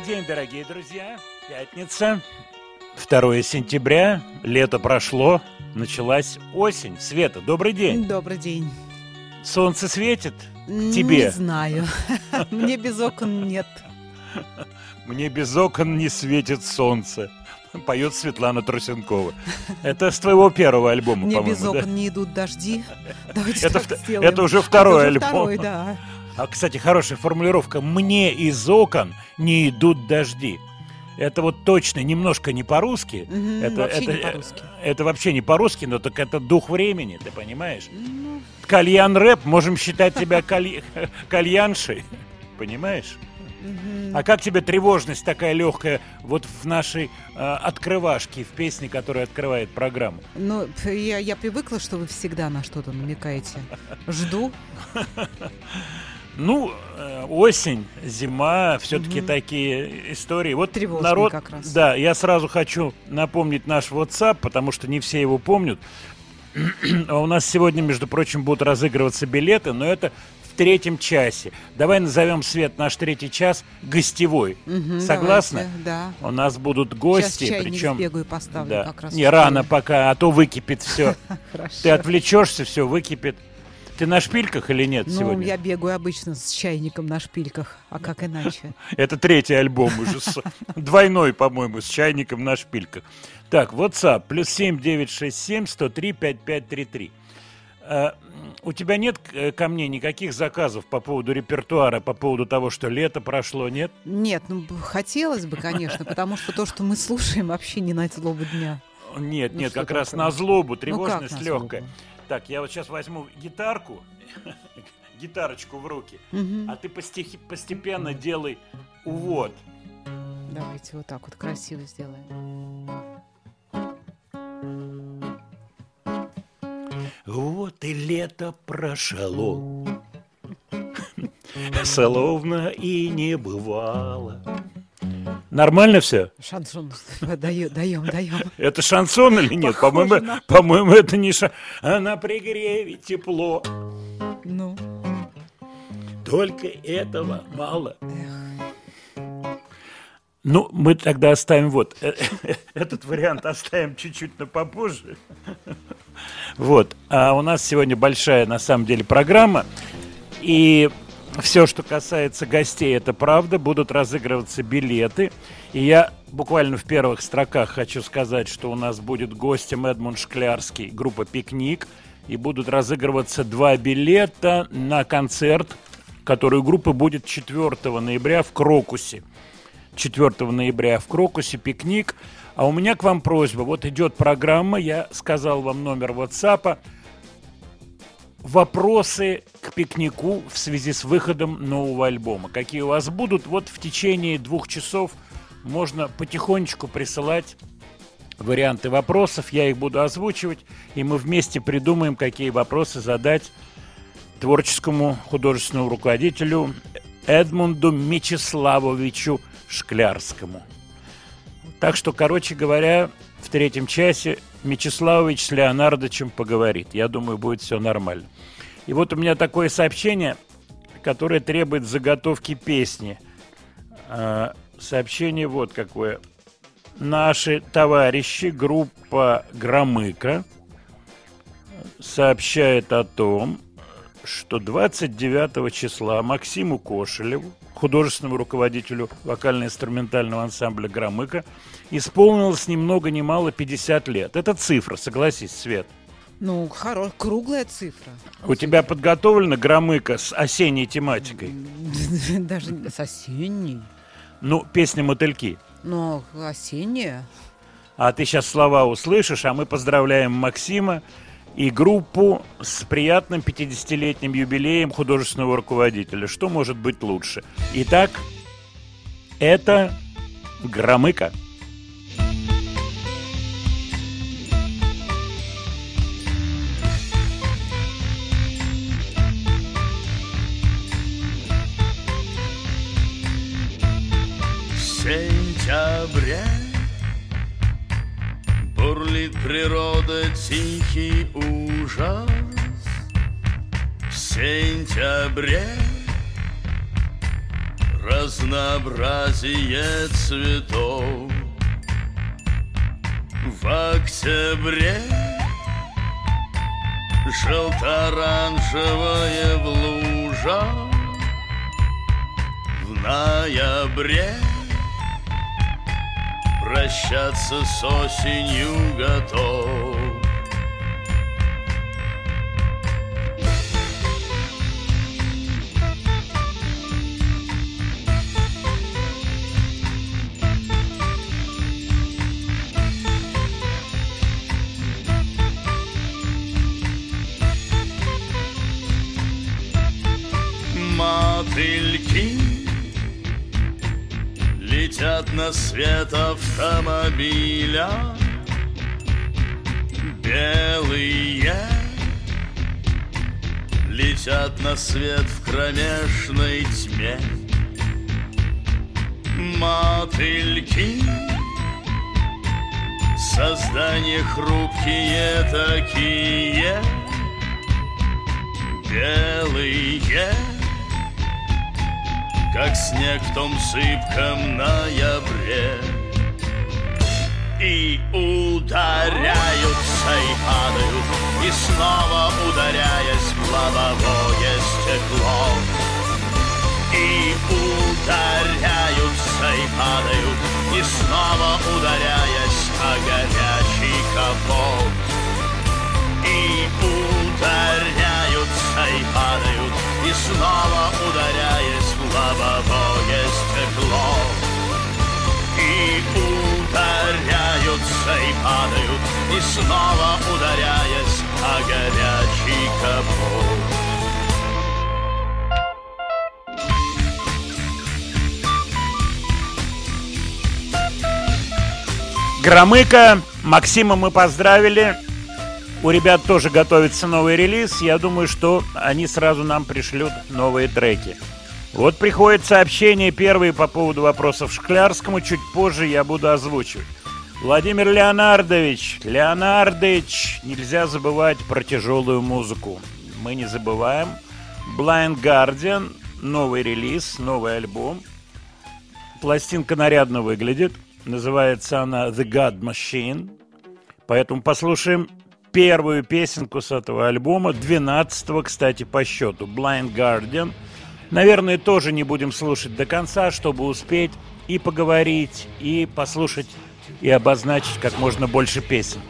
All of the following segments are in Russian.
Добрый день, дорогие друзья. Пятница, 2 сентября, лето прошло, началась осень. Света, добрый день. Добрый день. Солнце светит Не тебе? знаю. Мне без окон нет. Мне без окон не светит солнце. Поет Светлана Трусенкова. Это с твоего первого альбома, Мне по-моему, без да? окон не идут дожди. Давайте Это так вт- сделаем. это уже второй Это уже альбом. Второй, да. А, кстати, хорошая формулировка. Мне из окон не идут дожди. Это вот точно немножко не по-русски. Мгм, это, вообще это, не по-русски. э, это вообще не по-русски, но так это дух времени, ты понимаешь? Ну, Кальян рэп, можем считать тебя каль- кальяншей. Понимаешь? А как тебе тревожность такая легкая вот в нашей э, открывашке, в песне, которая открывает программу? Ну, я привыкла, что вы всегда на что-то намекаете. Жду. Ну, э, осень, зима, все-таки Мгм. такие истории. Вот Тревожные народ, как раз. да, я сразу хочу напомнить наш WhatsApp, потому что не все его помнят. А у нас сегодня, между прочим, будут разыгрываться билеты, но это в третьем часе. Давай назовем свет наш третий час гостевой. Согласна? давайте, Да. У нас будут Сейчас гости, чайник причем сбегаю, поставлю да. как раз. не рано пока, а то выкипит все. Ты отвлечешься, все выкипит. Ты на шпильках или нет Ну, сегодня? я бегаю обычно с чайником на шпильках. А как иначе? Это третий альбом уже. Двойной, по-моему, с чайником на шпильках. Так, WhatsApp, плюс 7 967 103 5533. А, м, У тебя нет э, ко мне никаких заказов по поводу репертуара, по поводу того, что лето прошло, нет? Нет, ну, хотелось бы, конечно, потому что то, что мы слушаем, вообще не на злобу дня. Нет, Ну, нет, как раз на злобу, Ну, тревожность злобу? Так, я вот сейчас возьму гитарку, гитарочку в руки, а ты постепенно делай увод. Давайте вот так вот красиво сделаем. Вот и лето прошло, словно и не бывало. Нормально все? Шансон даем, даем. Это шансон или нет? По-моему, по-моему, это не шансон. А на пригреве тепло. Ну, Только этого мало. Ну, мы тогда оставим вот э, этот вариант оставим чуть-чуть на попозже. Вот. А у нас сегодня большая, на самом деле, программа. И все, что касается гостей, это правда. Будут разыгрываться билеты. И я буквально в первых строках хочу сказать, что у нас будет гостем Эдмунд Шклярский, группа «Пикник». И будут разыгрываться два билета на концерт, который у группы будет 4 ноября в Крокусе. 4 ноября в Крокусе пикник. А у меня к вам просьба. Вот идет программа, я сказал вам номер WhatsApp. Вопросы к пикнику в связи с выходом нового альбома. Какие у вас будут? Вот в течение двух часов можно потихонечку присылать варианты вопросов. Я их буду озвучивать, и мы вместе придумаем, какие вопросы задать творческому художественному руководителю Эдмунду Мечиславовичу Шклярскому. Так что, короче говоря, в третьем часе Мечиславович с Леонардовичем поговорит. Я думаю, будет все нормально. И вот у меня такое сообщение. которая требует заготовки песни. А, сообщение вот какое. Наши товарищи, группа Громыка, сообщает о том, что 29 числа Максиму Кошелеву, художественному руководителю вокально-инструментального ансамбля «Громыка», исполнилось ни много ни мало 50 лет. Это цифра, согласись, Свет. Ну, хоро... круглая цифра. У тебя подготовлена «Громыка» с осенней тематикой? Даже с осенней. Ну, песня «Мотыльки». Но осенняя. А ты сейчас слова услышишь, а мы поздравляем Максима и группу с приятным 50-летним юбилеем художественного руководителя. Что может быть лучше? Итак, это Громыка. Сентябре Бурлит природа тихий ужас. В сентябре Разнообразие цветов. В октябре Желто-оранжевое в лужах. В ноябре прощаться с осенью готов. Мотыльки Летят на свет автомобиля. Белые Летят на свет в кромешной тьме. Мотыльки Создания хрупкие такие. Белые как снег в том сыпком ноябре. И ударяются и падают И снова ударяясь в лобовое стекло. И ударяются и падают И снова ударяясь о горячий капот. И ударяются и падают И снова ударяясь лобовое стекло И ударяются и падают И снова ударяясь о горячий капот Громыка, Максима мы поздравили. У ребят тоже готовится новый релиз. Я думаю, что они сразу нам пришлют новые треки. Вот приходит сообщение первые по поводу вопросов Шклярскому. Чуть позже я буду озвучивать. Владимир Леонардович, Леонардович, нельзя забывать про тяжелую музыку. Мы не забываем. Blind Guardian, новый релиз, новый альбом. Пластинка нарядно выглядит. Называется она The God Machine. Поэтому послушаем первую песенку с этого альбома, 12 кстати, по счету, Blind Guardian – Наверное, тоже не будем слушать до конца, чтобы успеть и поговорить, и послушать, и обозначить как можно больше песен.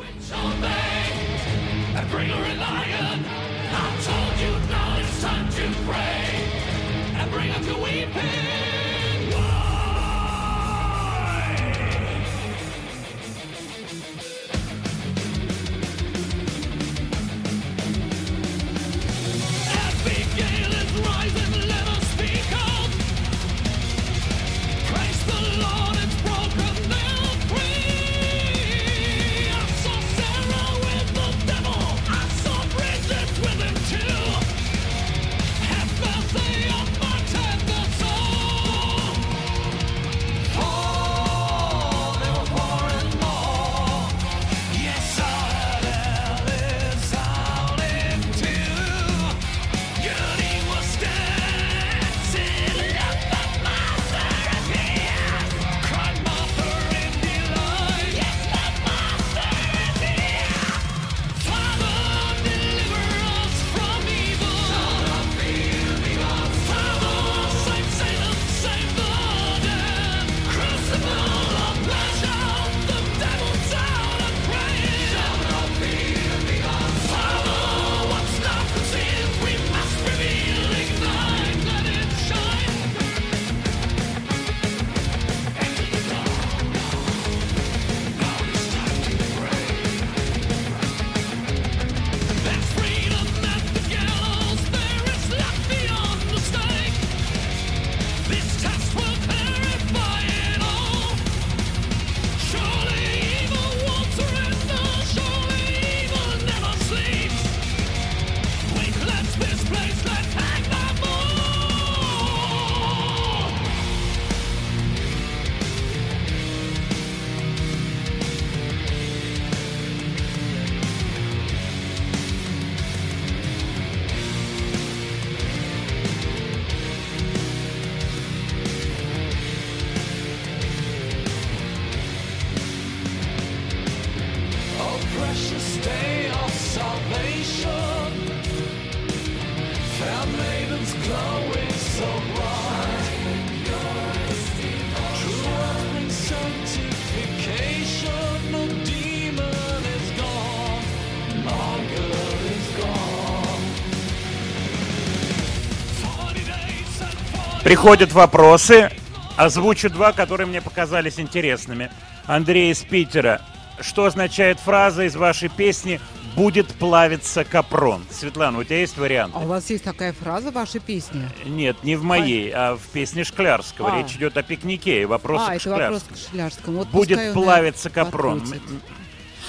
Приходят вопросы. Озвучу два, которые мне показались интересными. Андрей из Питера. Что означает фраза из вашей песни «Будет плавиться капрон»? Светлана, у тебя есть вариант? А у вас есть такая фраза в вашей песне? Нет, не в моей, а в песне Шклярского. А. Речь идет о пикнике и вопросы а, к это вопрос Шклярскому. к Шлярскому. Вот Будет плавиться капрон. подкрутит.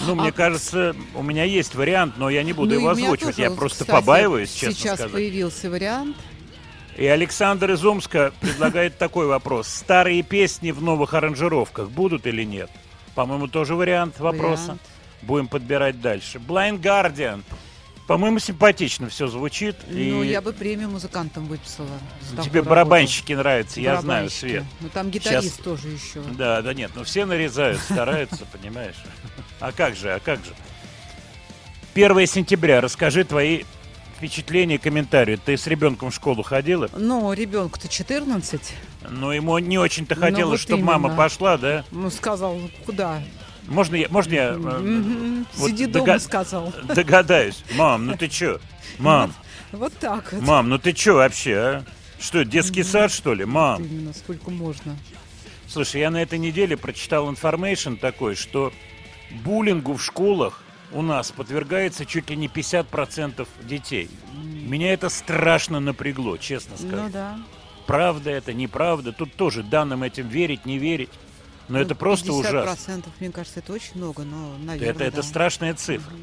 Ну, мне А- кажется, у меня есть вариант, но я не буду Ну, его озвучивать. тоже, Я просто кстати, побаиваюсь, честно Сейчас сказать. появился вариант. И Александр из Омска предлагает такой вопрос. Старые песни в новых аранжировках будут или нет? По-моему, тоже вариант вопроса. Вариант. Будем подбирать дальше. Blind Guardian. По-моему, симпатично все звучит. и Ну, я бы премию музыкантам выписала. тебе барабанщики нравятся, я знаю, Барабанщики. Свет. Ну, там гитарист тоже еще. Да, да нет, ну все нарезают, стараются, понимаешь. А как же, а как же? 1 сентября, расскажи твои впечатления комментарии. Ты с ребенком в школу ходила? Ну, ребенку-то 14. Но ему не очень-то Ну, хотелось, вот чтобы мама именно. пошла, да? Ну, сказал, ну, куда? Можно я, можно я Мгм. вот Сиди дога- дома, сказал. догадаюсь? Мам, ну ты чё? Мам, Вот так вот. мам, ну ты чё вообще, а? Что, детский сад, что ли? Мам. Именно, сколько можно. Слушай, я на этой неделе прочитал information такой, что буллингу в школах у нас подвергается чуть ли не 50% детей. Меня это страшно напрягло, честно скажу. Ну да. Правда это, неправда. Тут тоже данным этим верить, не верить. Но Ну, это просто ужасно. 50%, мне кажется, это очень много, но, Это, наверное, это да. страшная цифра.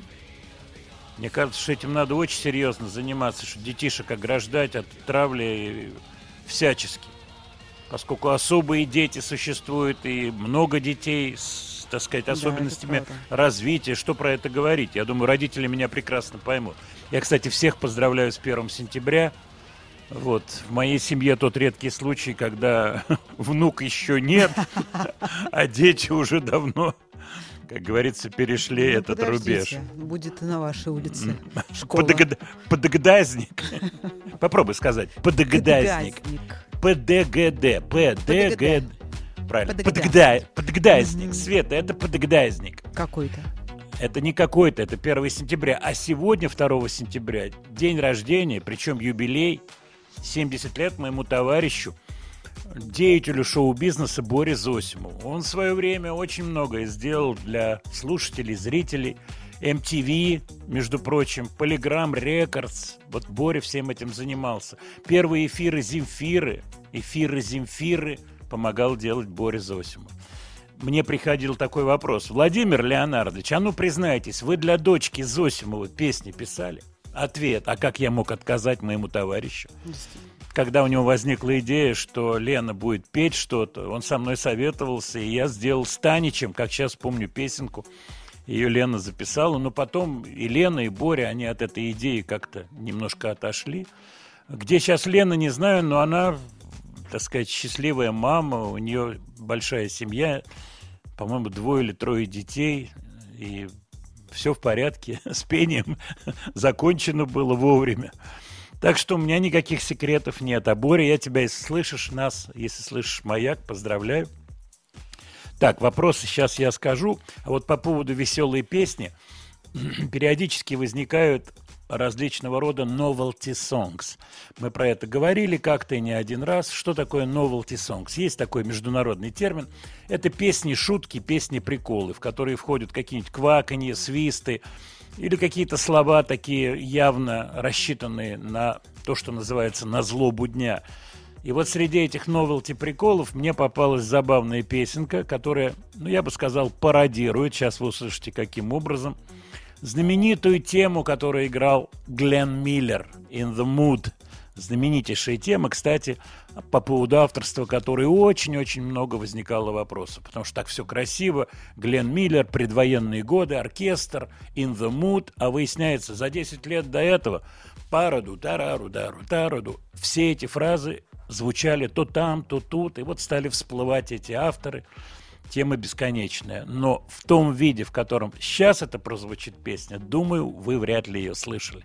Мне кажется, что этим надо очень серьезно заниматься, что детишек ограждать от травли всячески. Поскольку особые дети существуют и много детей с, так сказать, Да, особенностями правда. развития, что про это говорить? Я думаю, родители меня прекрасно поймут. Я, кстати, всех поздравляю с 1 сентября. Вот, в моей семье тот редкий случай, когда внук еще нет, а дети уже давно, как говорится, перешли Ну, этот рубеж. Будет и на вашей улице школа. Подогад- Подогдазник. Попробуй сказать. Подогдазник. ПДГД. ПДГД. Правильно. Подогдазник. Подогда- Подогдазник. Мгм. Света, это подогдазник. Какой-то. Это не какой-то, это 1 сентября. А сегодня, 2 сентября, день рождения, причем юбилей, 70 лет моему товарищу, деятелю шоу-бизнеса Боре Зосимову. Он в свое время очень многое сделал для слушателей, зрителей. MTV, между прочим, Polygram Records. Вот Боря всем этим занимался. Первые эфиры Земфиры, эфиры Земфиры помогал делать Боря Зосимов. Мне приходил такой вопрос. Владимир Леонардович, а ну признайтесь, вы для дочки Зосимова песни писали? Ответ. А как я мог отказать моему товарищу? Когда у него возникла идея, что Лена будет петь что-то, он со мной советовался, и я сделал с Таничем, как сейчас помню песенку, ее Лена записала, но потом и Лена, и Боря, они от этой идеи как-то немножко отошли. Где сейчас Лена, не знаю, но она, так сказать, счастливая мама, у нее большая семья, по-моему, двое или трое детей, и все в порядке с пением, закончено было вовремя. Так что у меня никаких секретов нет. А Боря, я тебя, если слышишь нас, если слышишь маяк, поздравляю. Так, вопросы сейчас я скажу. А вот по поводу веселой песни, периодически возникают различного рода novelty songs. Мы про это говорили как-то и не один раз. Что такое novelty songs? Есть такой международный термин. Это песни, шутки, песни, приколы, в которые входят какие-нибудь кваканье, свисты или какие-то слова такие явно рассчитанные на то, что называется на злобу дня. И вот среди этих новелти приколов мне попалась забавная песенка, которая, ну, я бы сказал, пародирует, сейчас вы услышите, каким образом, знаменитую тему, которую играл Глен Миллер «In the Mood». Знаменитейшая тема, кстати, по поводу авторства которой очень-очень много возникало вопросов, потому что так все красиво. Глен Миллер, предвоенные годы, оркестр, «In the Mood», а выясняется, за 10 лет до этого параду, тараду, дару, тараду, все эти фразы звучали то там, то тут, и вот стали всплывать эти авторы. Тема бесконечная. Но в том виде, в котором сейчас это прозвучит песня, думаю, вы вряд ли ее слышали.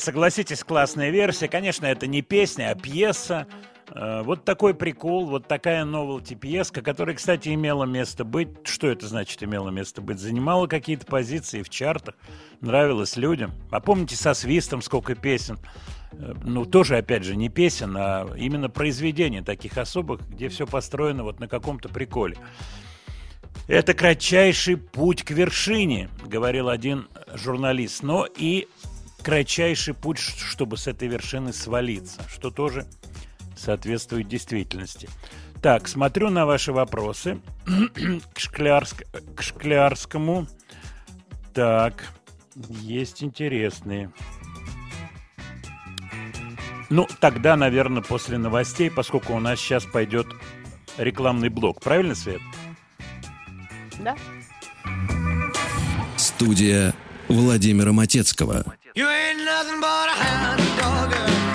Согласитесь, классная версия. Конечно, это не песня, а пьеса. Э, Вот такой прикол, вот такая новелти пьеска, которая, кстати, имела место быть. Что это значит имела место быть? Занимала какие-то позиции в чартах, нравилась людям. А помните со свистом сколько песен? Э, Ну, тоже, опять же, не песен, а именно произведений таких особых, где все построено вот на каком-то приколе. Это кратчайший путь к вершине, говорил один журналист, но и кратчайший путь, чтобы с этой вершины свалиться, что тоже соответствует действительности. Так, смотрю на ваши вопросы к, Шклярск- к Шклярскому. Так, есть интересные. Ну, тогда, наверное, после новостей, поскольку у нас сейчас пойдет рекламный блок. Правильно, Свет? Да? Студия Владимира Матецкого. You ain't nothing but a hound dog.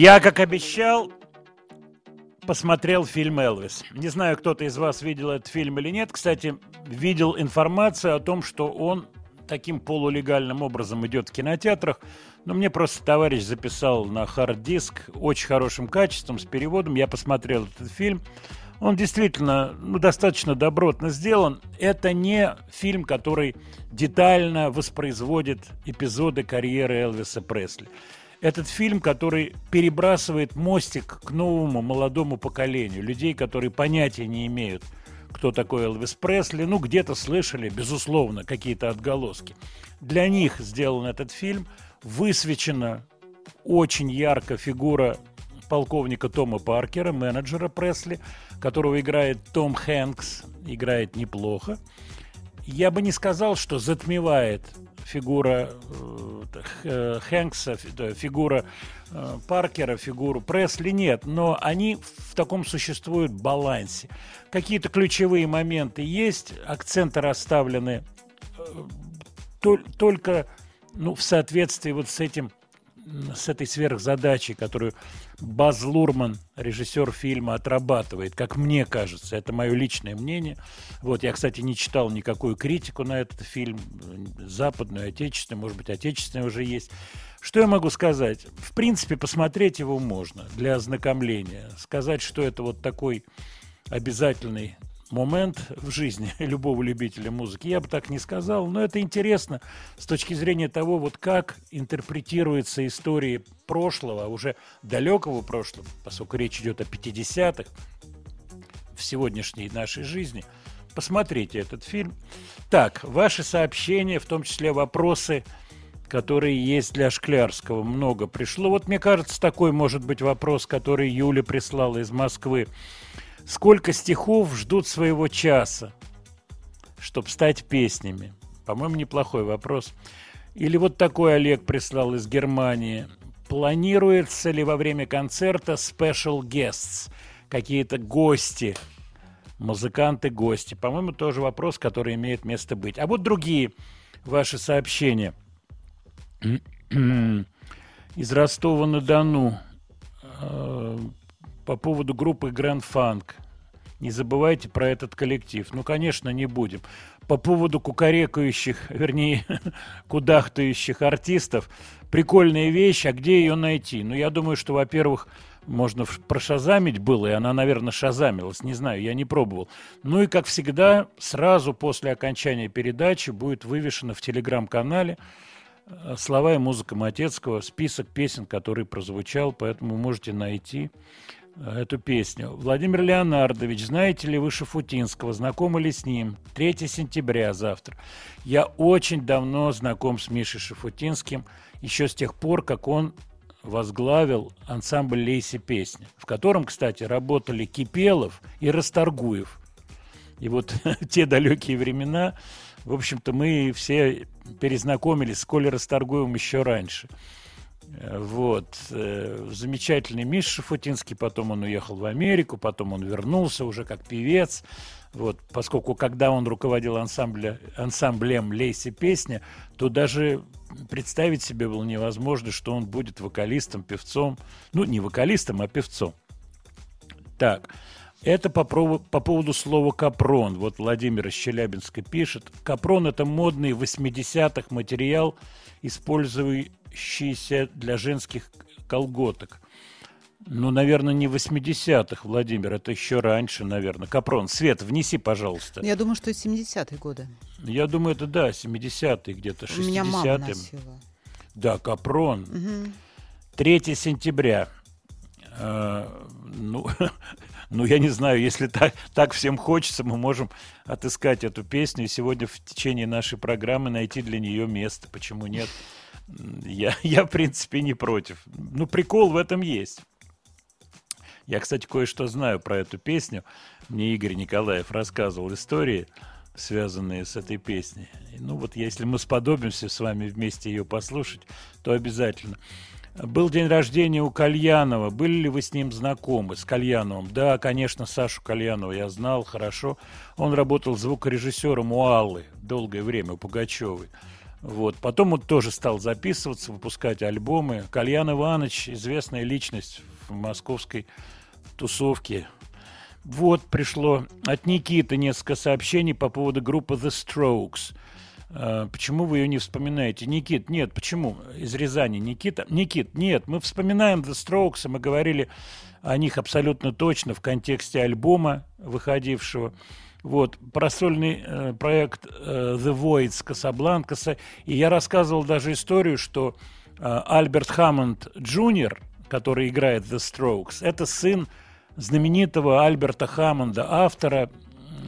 Я, как обещал, посмотрел фильм «Элвис». Не знаю, кто-то из вас видел этот фильм или нет. Кстати, видел информацию о том, что он таким полулегальным образом идет в кинотеатрах. Но мне просто товарищ записал на хард-диск очень хорошим качеством, с переводом. Я посмотрел этот фильм. Он действительно ну, достаточно добротно сделан. Это не фильм, который детально воспроизводит эпизоды карьеры Элвиса Пресли. Этот фильм, который перебрасывает мостик к новому молодому поколению, людей, которые понятия не имеют, кто такой Элвис Пресли, ну, где-то слышали, безусловно, какие-то отголоски. Для них сделан этот фильм, высвечена очень ярко фигура полковника Тома Паркера, менеджера Пресли, которого играет Том Хэнкс, играет неплохо. Я бы не сказал, что затмевает фигура э, э, Хэнкса, фигура э, Паркера, фигуру Пресли, нет, но они в таком существуют балансе. Какие-то ключевые моменты есть, акценты расставлены только ну, в соответствии вот с этим с этой сверхзадачей, которую Баз Лурман, режиссер фильма, отрабатывает, как мне кажется. Это мое личное мнение. Вот, я, кстати, не читал никакую критику на этот фильм, западную, отечественную, может быть, отечественная уже есть. Что я могу сказать? В принципе, посмотреть его можно для ознакомления. Сказать, что это вот такой обязательный момент в жизни любого любителя музыки. Я бы так не сказал, но это интересно с точки зрения того, вот как интерпретируются истории прошлого, уже далекого прошлого, поскольку речь идет о 50-х, в сегодняшней нашей жизни. Посмотрите этот фильм. Так, ваши сообщения, в том числе вопросы, которые есть для Шклярского, много пришло. Вот мне кажется, такой может быть вопрос, который Юля прислала из Москвы. Сколько стихов ждут своего часа, чтобы стать песнями? По-моему, неплохой вопрос. Или вот такой Олег прислал из Германии. Планируется ли во время концерта special guests? Какие-то гости, музыканты-гости? По-моему, тоже вопрос, который имеет место быть. А вот другие ваши сообщения. Из Ростова-на-Дону э, по поводу группы Grand Funk. Не забывайте про этот коллектив. Ну, конечно, не будем. По поводу кукарекающих, вернее, кудахтающих артистов. Прикольная вещь, а где ее найти? Ну, я думаю, что, во-первых, можно прошазамить было, и она, наверное, шазамилась, не знаю, я не пробовал. Ну и, как всегда, сразу после окончания передачи будет вывешено в телеграм-канале э, слова и музыка Матецкого, список песен, который прозвучал, поэтому можете найти эту песню. Владимир Леонардович, знаете ли вы Шафутинского? Знакомы ли с ним? 3 сентября завтра. Я очень давно знаком с Мишей Шафутинским, еще с тех пор, как он возглавил ансамбль «Лейси песни», в котором, кстати, работали Кипелов и Расторгуев. И вот те далекие времена, в общем-то, мы все перезнакомились с Колей Расторгуевым еще раньше – вот. Э, замечательный Миша Шафутинский, потом он уехал в Америку, потом он вернулся уже как певец. Вот, поскольку когда он руководил ансамбля, ансамблем «Лейси песня», то даже представить себе было невозможно, что он будет вокалистом, певцом. Ну, не вокалистом, а певцом. Так, это по, по поводу слова «капрон». Вот Владимир из Челябинска пишет. «Капрон» — это модный 80-х материал, используемый годящиеся для женских колготок. Ну, наверное, не 80-х, Владимир, это еще раньше, наверное. Капрон, Свет, внеси, пожалуйста. Я думаю, что это 70-е годы. Я думаю, это да, 70-е где-то, 60-е. У меня мама носила. Да, Капрон. Угу. 3 сентября. А, ну, ну, я не знаю, если так, так всем хочется, мы можем отыскать эту песню и сегодня в течение нашей программы найти для нее место. Почему нет? Я, я, в принципе, не против. Ну, прикол в этом есть. Я, кстати, кое-что знаю про эту песню. Мне Игорь Николаев рассказывал истории, связанные с этой песней. Ну вот если мы сподобимся с вами вместе ее послушать, то обязательно. Был день рождения у Кальянова. Были ли вы с ним знакомы, с Кальяновым? Да, конечно, Сашу Кальянова я знал хорошо. Он работал звукорежиссером у Аллы долгое время, у Пугачевой. Вот. Потом он тоже стал записываться, выпускать альбомы. Кальян Иванович, известная личность в московской тусовке. Вот пришло от Никиты несколько сообщений по поводу группы The Strokes. А, Почему вы ее не вспоминаете? Никит, нет, почему? Из Рязани. Никита, Никит, нет, мы вспоминаем The Strokes, и мы говорили о них абсолютно точно в контексте альбома, выходившего. Вот, про сольный э, проект э, The Voids Касабланкаса. И я рассказывал даже историю, что э, Альберт Хаммонд Джуниор, который играет The Strokes, это сын знаменитого Альберта Хаммонда, автора,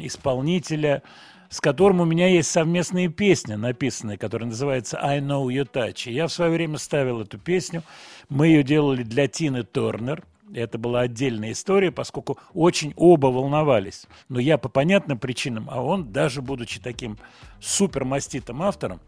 исполнителя, с которым у меня есть совместные песни, написанные, которая называется «I Know Your Touch». И я в свое время ставил эту песню. Мы ее делали для Тины Торнер. Это была отдельная история, поскольку очень оба волновались. Но я по понятным причинам, а он, даже будучи таким супермаститым автором,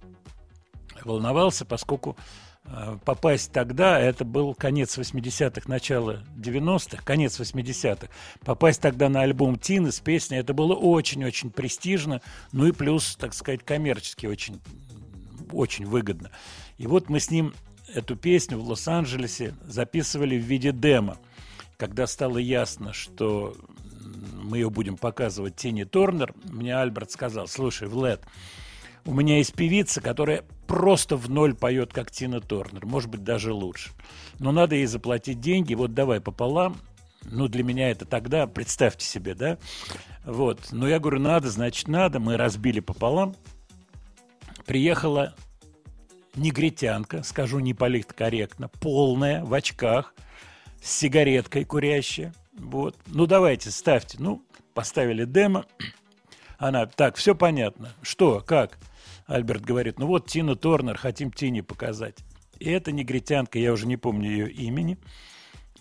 волновался, поскольку э, попасть тогда, это был конец 80-х, начало 90-х, конец 80-х, попасть тогда на альбом Тины с песней, это было очень-очень престижно, ну и плюс, так сказать, коммерчески очень, очень выгодно. И вот мы с ним эту песню в Лос-Анджелесе записывали в виде демо. Когда стало ясно, что мы ее будем показывать Тине Торнер, мне Альберт сказал, слушай, Влад, у меня есть певица, которая просто в ноль поет, как Тина Торнер, может быть, даже лучше. Но надо ей заплатить деньги, вот давай пополам. Ну, для меня это тогда, представьте себе, да? Вот. Но я говорю, надо, значит, надо. Мы разбили пополам. Приехала негритянка, скажу не политкорректно, полная, в очках, с сигареткой курящая. Вот. Ну, давайте, ставьте. Ну, поставили демо. Она, так, все понятно. Что, как? Альберт говорит, ну вот Тина Торнер, хотим Тине показать. И эта негритянка, я уже не помню ее имени,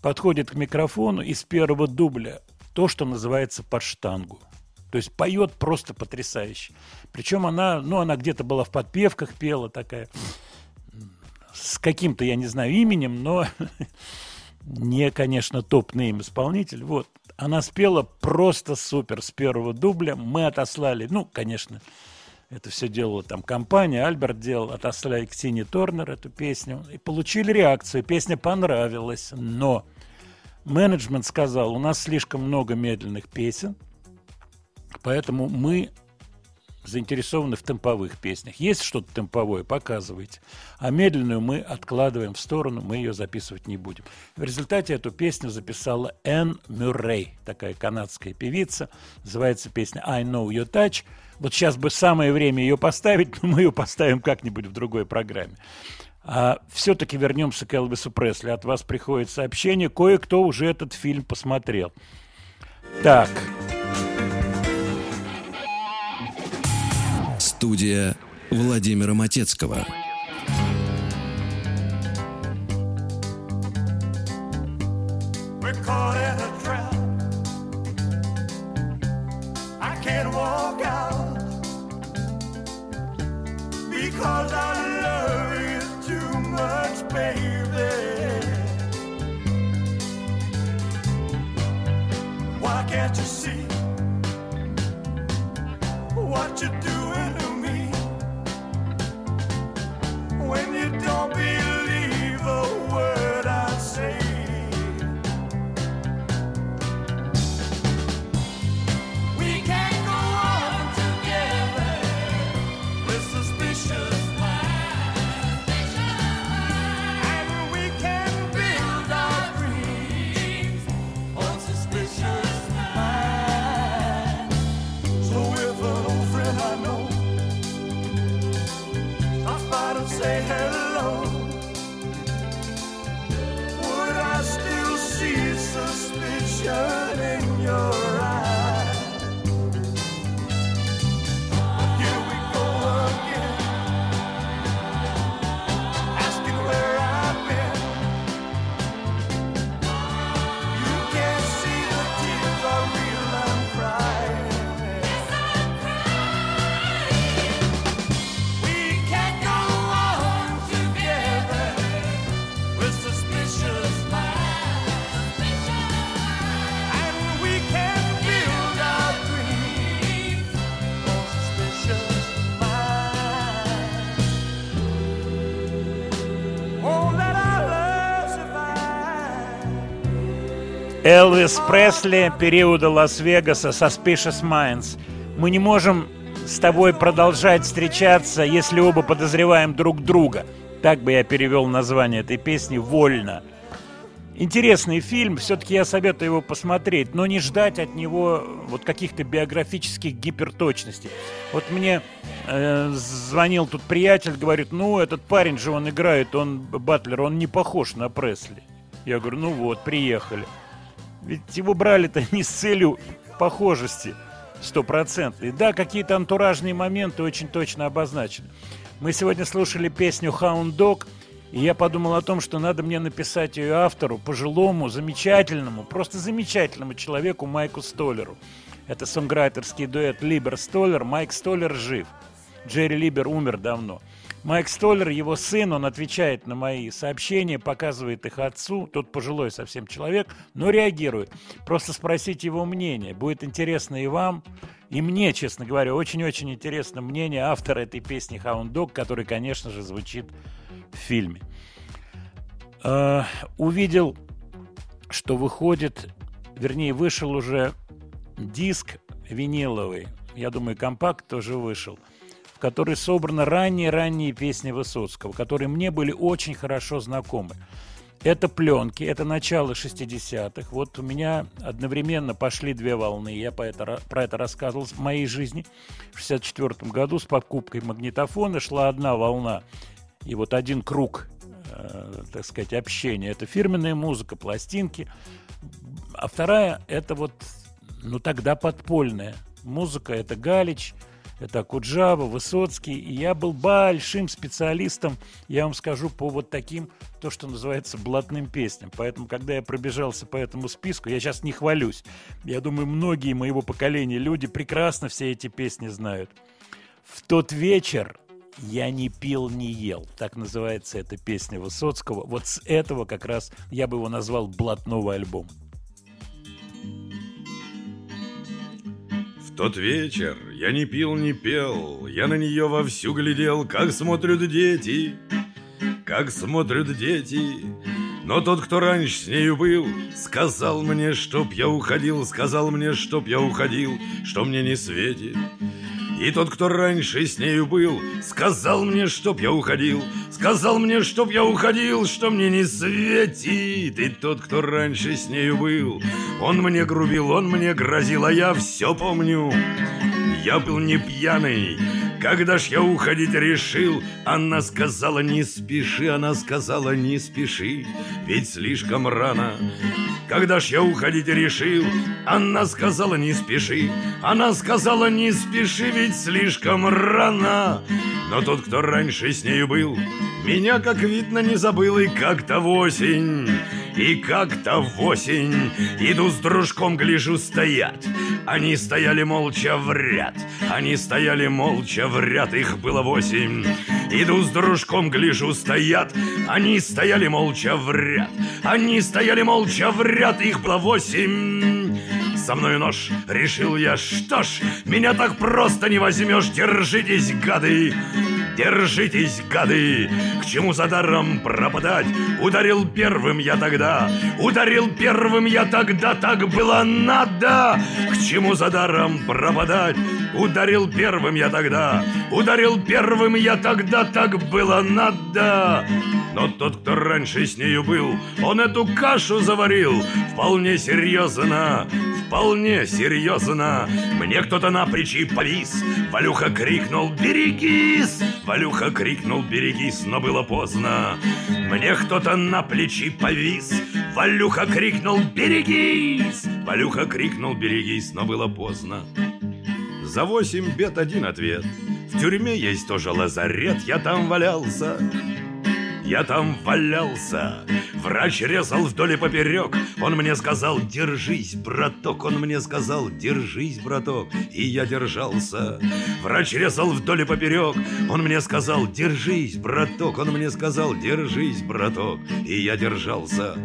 подходит к микрофону и с первого дубля то, что называется под штангу. То есть поет просто потрясающе. Причем она, ну, она где-то была в подпевках, пела такая с каким-то, я не знаю, именем, но не, конечно, топ-нейм исполнитель. Вот. Она спела просто супер с первого дубля. Мы отослали, ну, конечно, это все делала там компания, Альберт делал, отослали к Тине Торнер эту песню и получили реакцию. Песня понравилась, но менеджмент сказал, у нас слишком много медленных песен, поэтому мы заинтересованы в темповых песнях. Есть что-то темповое, показывайте. А медленную мы откладываем в сторону, мы ее записывать не будем. В результате эту песню записала Энн Мюррей, такая канадская певица. Называется песня «I Know Your Touch». Вот сейчас бы самое время ее поставить, но мы ее поставим как-нибудь в другой программе. А все-таки вернемся к Элвису Пресли. От вас приходит сообщение. Кое-кто уже этот фильм посмотрел. Так, can't you see what you're doing when you don't believe Элвис Пресли периода Лас-Вегаса Suspicious Minds. Мы не можем с тобой продолжать встречаться, если оба подозреваем друг друга. Так бы я перевел название этой песни «Вольно». Интересный фильм, все-таки я советую его посмотреть, но не ждать от него вот каких-то биографических гиперточностей. Вот мне э, звонил тут приятель, говорит, ну этот парень же он играет, он Батлер, он не похож на Пресли. Я говорю, ну вот, приехали. Ведь его брали-то не с целью похожести стопроцентной. Да, какие-то антуражные моменты очень точно обозначены. Мы сегодня слушали песню «Hound Dog», и я подумал о том, что надо мне написать ее автору, пожилому, замечательному, просто замечательному человеку Майку Столлеру. Это сонграйтерский дуэт Либер Столлер. Майк Столлер жив. Джерри Либер умер давно. Майк Столлер, его сын, он отвечает на мои сообщения, показывает их отцу. Тот пожилой совсем человек, но реагирует. Просто спросите его мнение. Будет интересно и вам, и мне, честно говоря, очень-очень интересно мнение автора этой песни «Hound Dog», который, конечно же, звучит в фильме. Э, увидел, что выходит, вернее, вышел уже диск виниловый, я думаю, компакт тоже вышел, в который собраны ранние-ранние песни Высоцкого, которые мне были очень хорошо знакомы. Это пленки, это начало 60-х. Вот у меня одновременно пошли две волны. Я по это, про это рассказывал в моей жизни. В 64 году с покупкой магнитофона шла одна волна и вот один круг, э, так сказать, общения – это фирменная музыка, пластинки. А вторая – это вот, ну тогда подпольная музыка. Это Галич, это Акуджава, Высоцкий. И я был большим специалистом, я вам скажу, по вот таким, то, что называется, блатным песням. Поэтому, когда я пробежался по этому списку, я сейчас не хвалюсь. Я думаю, многие моего поколения люди прекрасно все эти песни знают. В тот вечер «Я не пил, не ел». Так называется эта песня Высоцкого. Вот с этого как раз я бы его назвал блатного альбом. Тот вечер я не пил, не пел, я на нее вовсю глядел, как смотрят дети, как смотрят дети. Но тот, кто раньше с нею был, сказал мне, чтоб я уходил, сказал мне, чтоб я уходил, что мне не светит. И тот, кто раньше с нею был, сказал мне, чтоб я уходил, сказал мне, чтоб я уходил, что мне не светит. И тот, кто раньше с нею был, он мне грубил, он мне грозил, а я все помню. Я был не пьяный, когда ж я уходить решил, она сказала не спеши, она сказала не спеши, ведь слишком рано. Когда ж я уходить решил, она сказала не спеши, она сказала не спеши, ведь слишком рано. Но тот, кто раньше с нею был, меня, как видно, не забыл, и как-то в осень, и как-то в осень Иду с дружком, гляжу, стоят. Они стояли молча в ряд Они стояли молча в ряд, их было восемь. Иду с дружком, гляжу, стоят. Они стояли молча в ряд Они стояли молча в ряд, их было восемь. Со мною нож Решил я, что ж, меня так просто не возьмешь Держитесь, гады, держитесь, гады! К чему за даром пропадать? Ударил первым я тогда Ударил первым я тогда Так было надо! К чему за даром пропадать? Ударил первым я тогда Ударил первым я тогда Так было надо но тот, кто раньше с нею был, он эту кашу заварил вполне серьезно, вполне серьезно. Мне кто-то на плечи повис, Валюха крикнул «Берегись!» Валюха крикнул «Берегись!», но было поздно. Мне кто-то на плечи повис, Валюха крикнул «Берегись!» Валюха крикнул «Берегись!», но было поздно. За восемь бед один ответ. В тюрьме есть тоже лазарет, я там валялся. Я там валялся, врач резал вдоль и поперек. Он мне сказал, держись, браток. Он мне сказал, держись, браток. И я держался. Врач резал вдоль и поперек. Он мне сказал, держись, браток. Он мне сказал, держись, браток. И я держался.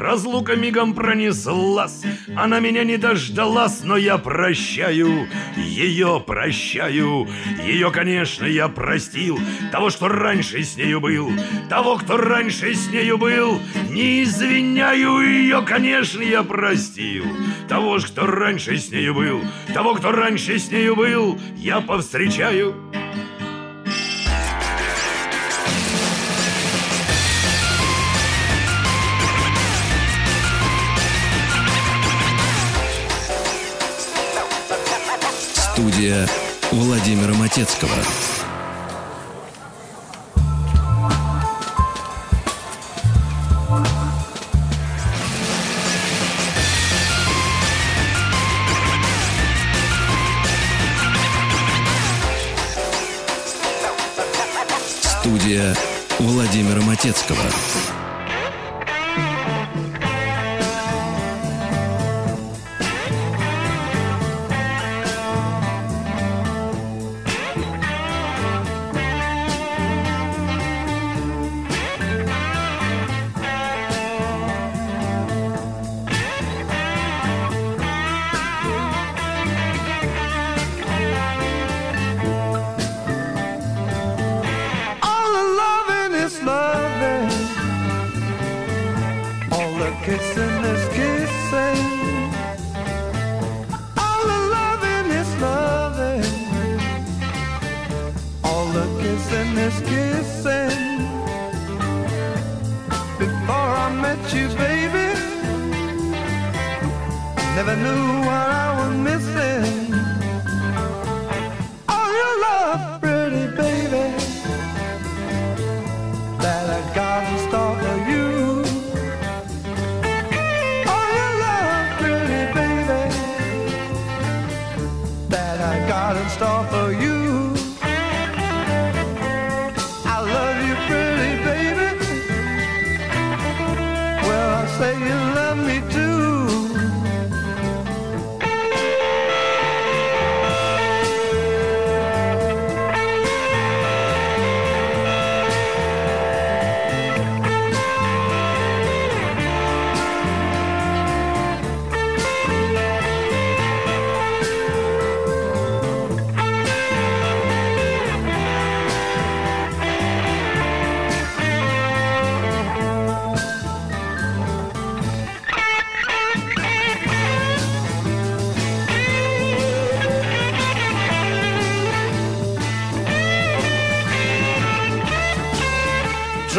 Разлука мигом пронеслась, она меня не дождалась, но я прощаю, ее прощаю. Ее, конечно, я простил, того, что раньше с нею был, того, кто раньше с нею был. Не извиняю ее, конечно, я простил, того, кто раньше с нею был, того, кто раньше с нею был, я повстречаю. Студия Владимира Матецкого. Владимира Матецкого. Never knew what I was missing.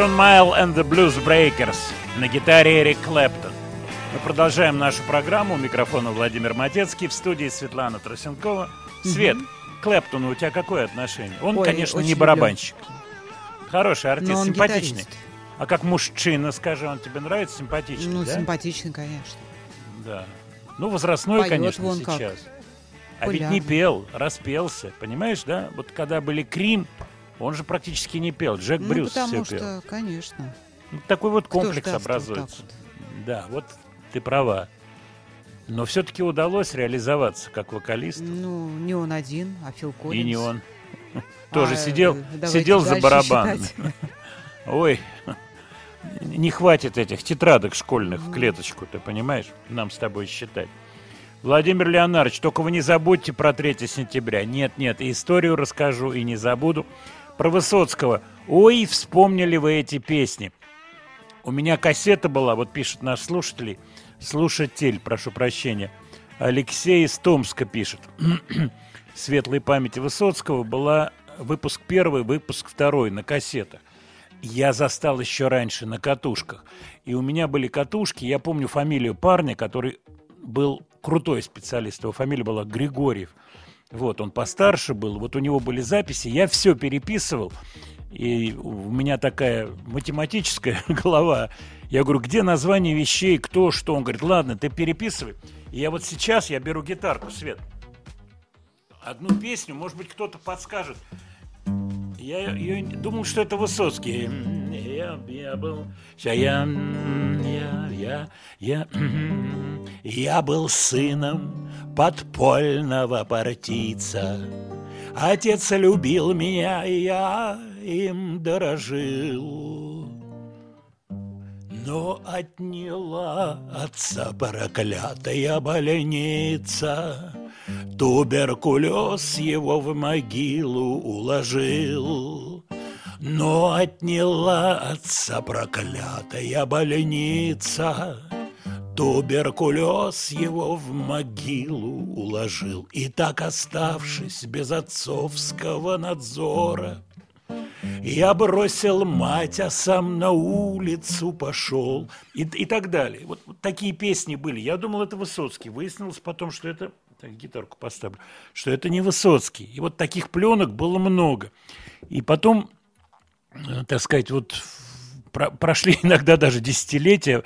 Джон Майл and the Blues Breakers. На гитаре Эрик Клэптон. Мы продолжаем нашу программу. У микрофона Владимир Матецкий. В студии Светлана Тросенкова. Свет, к Клэптону у тебя какое отношение? Он, Ой, конечно, не барабанщик. Хороший артист, симпатичный. гитарист. А как мужчина, скажи, он тебе нравится симпатичный, Ну, да? симпатичный, конечно. Да. Ну, возрастной, Поет конечно, вон как. сейчас. А ведь не пел, распелся, понимаешь, да? Вот когда были Крим, он же практически не пел. Джек Ну, Брюс все потому пел. что, конечно. Ну, Такой вот Кто комплекс даст вот образуется. Да, вот ты права. Но все-таки удалось реализоваться как вокалист. Ну, не он один, а Фил Коллинз. И не он. Тоже А, сидел, давайте сидел за барабанами. считать. Ой, не хватит этих тетрадок школьных в клеточку, ты понимаешь? Нам с тобой считать. Владимир Леонардович, только вы не забудьте про 3 сентября. Нет, нет, историю расскажу и не забуду. Про Высоцкого. Ой, вспомнили вы эти песни. У меня кассета была, вот пишет наш слушатель, слушатель, прошу прощения, Алексей из Томска пишет. Светлой памяти Высоцкого была выпуск первый, выпуск второй на кассетах. Я застал еще раньше на катушках. И у меня были катушки, я помню фамилию парня, который был крутой специалист, его фамилия была Григорьев. Вот, он постарше был, вот у него были записи, я все переписывал, и у меня такая математическая голова. Я говорю, где название вещей, кто, что? Он говорит, ладно, ты переписывай. И я вот сейчас, я беру гитарку, Свет, одну песню, может быть, кто-то подскажет. Я, я думал, что это Высоцкий. Я, я был... ща Я, я, я, я, я был сыном подпольного партийца. Отец любил меня, и я им дорожил. Но отняла отца проклятая больница, Туберкулез его в могилу уложил. Но отняла отца проклятая больница, Туберкулез его в могилу уложил. И так оставшись без отцовского надзора, я бросил мать, а сам на улицу пошел. И, и так далее. Вот, вот такие песни были. Я думал, это Высоцкий. Выяснилось потом, что это... Так, гитарку поставлю. Что это не Высоцкий. И вот таких пленок было много. И потом, э, так сказать, вот про- прошли иногда даже десятилетия,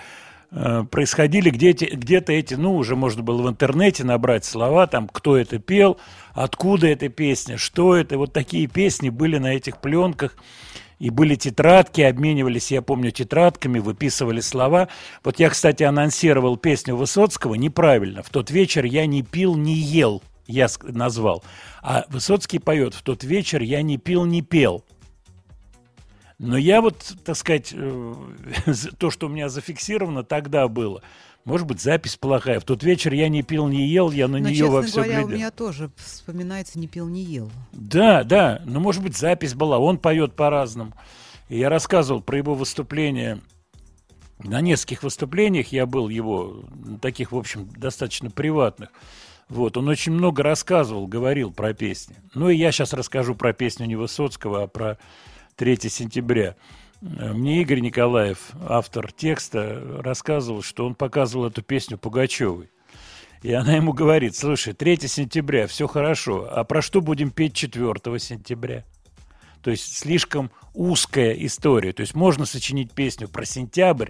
э, происходили где-то, где-то эти, ну, уже можно было в интернете набрать слова, там, кто это пел, откуда эта песня, что это. Вот такие песни были на этих пленках. И были тетрадки, обменивались, я помню, тетрадками, выписывали слова. Вот я, кстати, анонсировал песню Высоцкого неправильно. В тот вечер я не пил, не ел, я назвал. А Высоцкий поет «В тот вечер я не пил, не пел». Но я вот, так сказать, э, то, что у меня зафиксировано, тогда было. Может быть, запись плохая. В тот вечер я не пил, не ел, я на Но, нее во все говоря, у глядел. меня тоже вспоминается «Не пил, не ел». Да, да, но может быть запись была, он поет по-разному. И я рассказывал про его выступление. На нескольких выступлениях я был его, таких, в общем, достаточно приватных. Вот, он очень много рассказывал, говорил про песни. Ну и я сейчас расскажу про песню не Высоцкого, а про 3 сентября. Э, Мне Игорь Николаев, автор текста, рассказывал, что он показывал эту песню Пугачевой. И она ему говорит, слушай, 3 сентября, все хорошо, а про что будем петь 4 сентября? То есть слишком узкая история. То есть можно сочинить песню про сентябрь,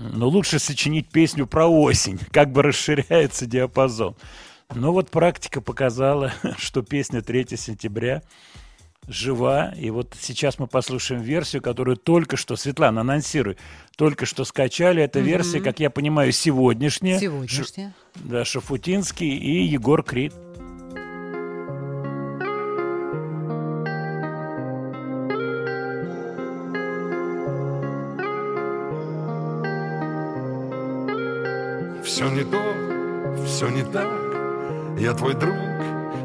но лучше сочинить песню про осень, как бы расширяется диапазон. Но вот практика показала, что песня 3 сентября жива. И вот сейчас мы послушаем версию, которую только что, Светлана, анонсируй, только что скачали. Это версия, как я понимаю, сегодняшняя. Сегодняшняя. Да, Шафутинский и Егор Крид. Все не то, все не так Я твой друг,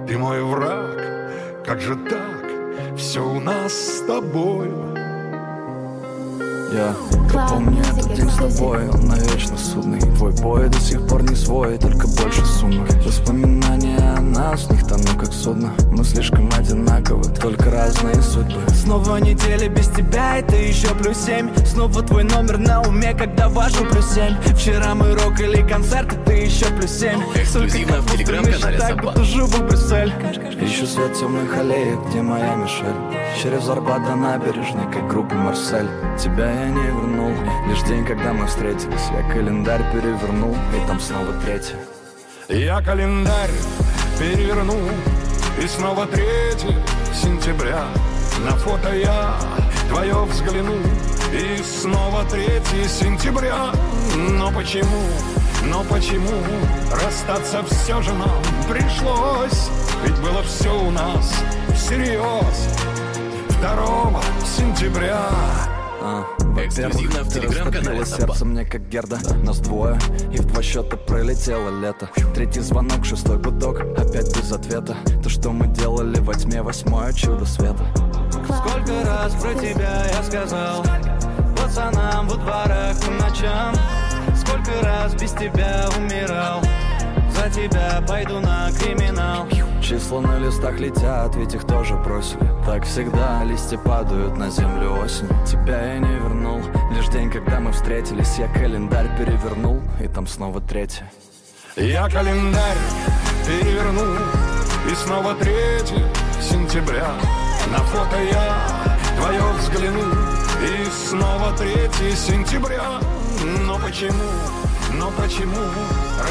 ты мой враг Как же так, все у нас с тобою Я помню этот день с тобой, он навечно судный Твой бой до сих пор не свой, только больше сумных Воспоминания о нас, в них тону как судно. Мы слишком одинаковы, только разные судьбы. Снова неделя без тебя, это еще плюс семь. Снова твой номер на уме, когда вожу плюс семь. Вчера мы рок или концерт, это еще плюс семь. Эксклюзивно в телеграм-канале так, «Собак». будто живу Брюссель. Ищу свет темных аллеек, где моя Мишель Через Арбат до набережной, как группа Марсель Тебя я не вернул, лишь день, когда мы встретились Я календарь перевернул, и там снова третье. Я календарь переверну И снова 3 сентября. На фото я твое взгляну. И снова 3 сентября. Но почему, но почему Расстаться все же нам пришлось? Ведь было все у нас всерьез 2 сентября. А, Эксклюзивно в телеграм-канале. сердце мне как Герда. Нас двое, и в два счета пролетело лето. Третий звонок, шестой гудок, опять без ответа. То, что мы делали во тьме, восьмое чудо света. Сколько раз про тебя я сказал Пацанам во дворах по ночам. Сколько раз без тебя умирал За тебя пойду на криминал Числа на листах летят, ведь их тоже бросили. Так всегда листья падают на землю осень. Тебя я не вернул, лишь день, когда мы встретились Я календарь перевернул, и там снова третье. Я календарь переверну И снова 3 сентября. На фото я твое взгляну И снова 3 сентября. Но почему, но почему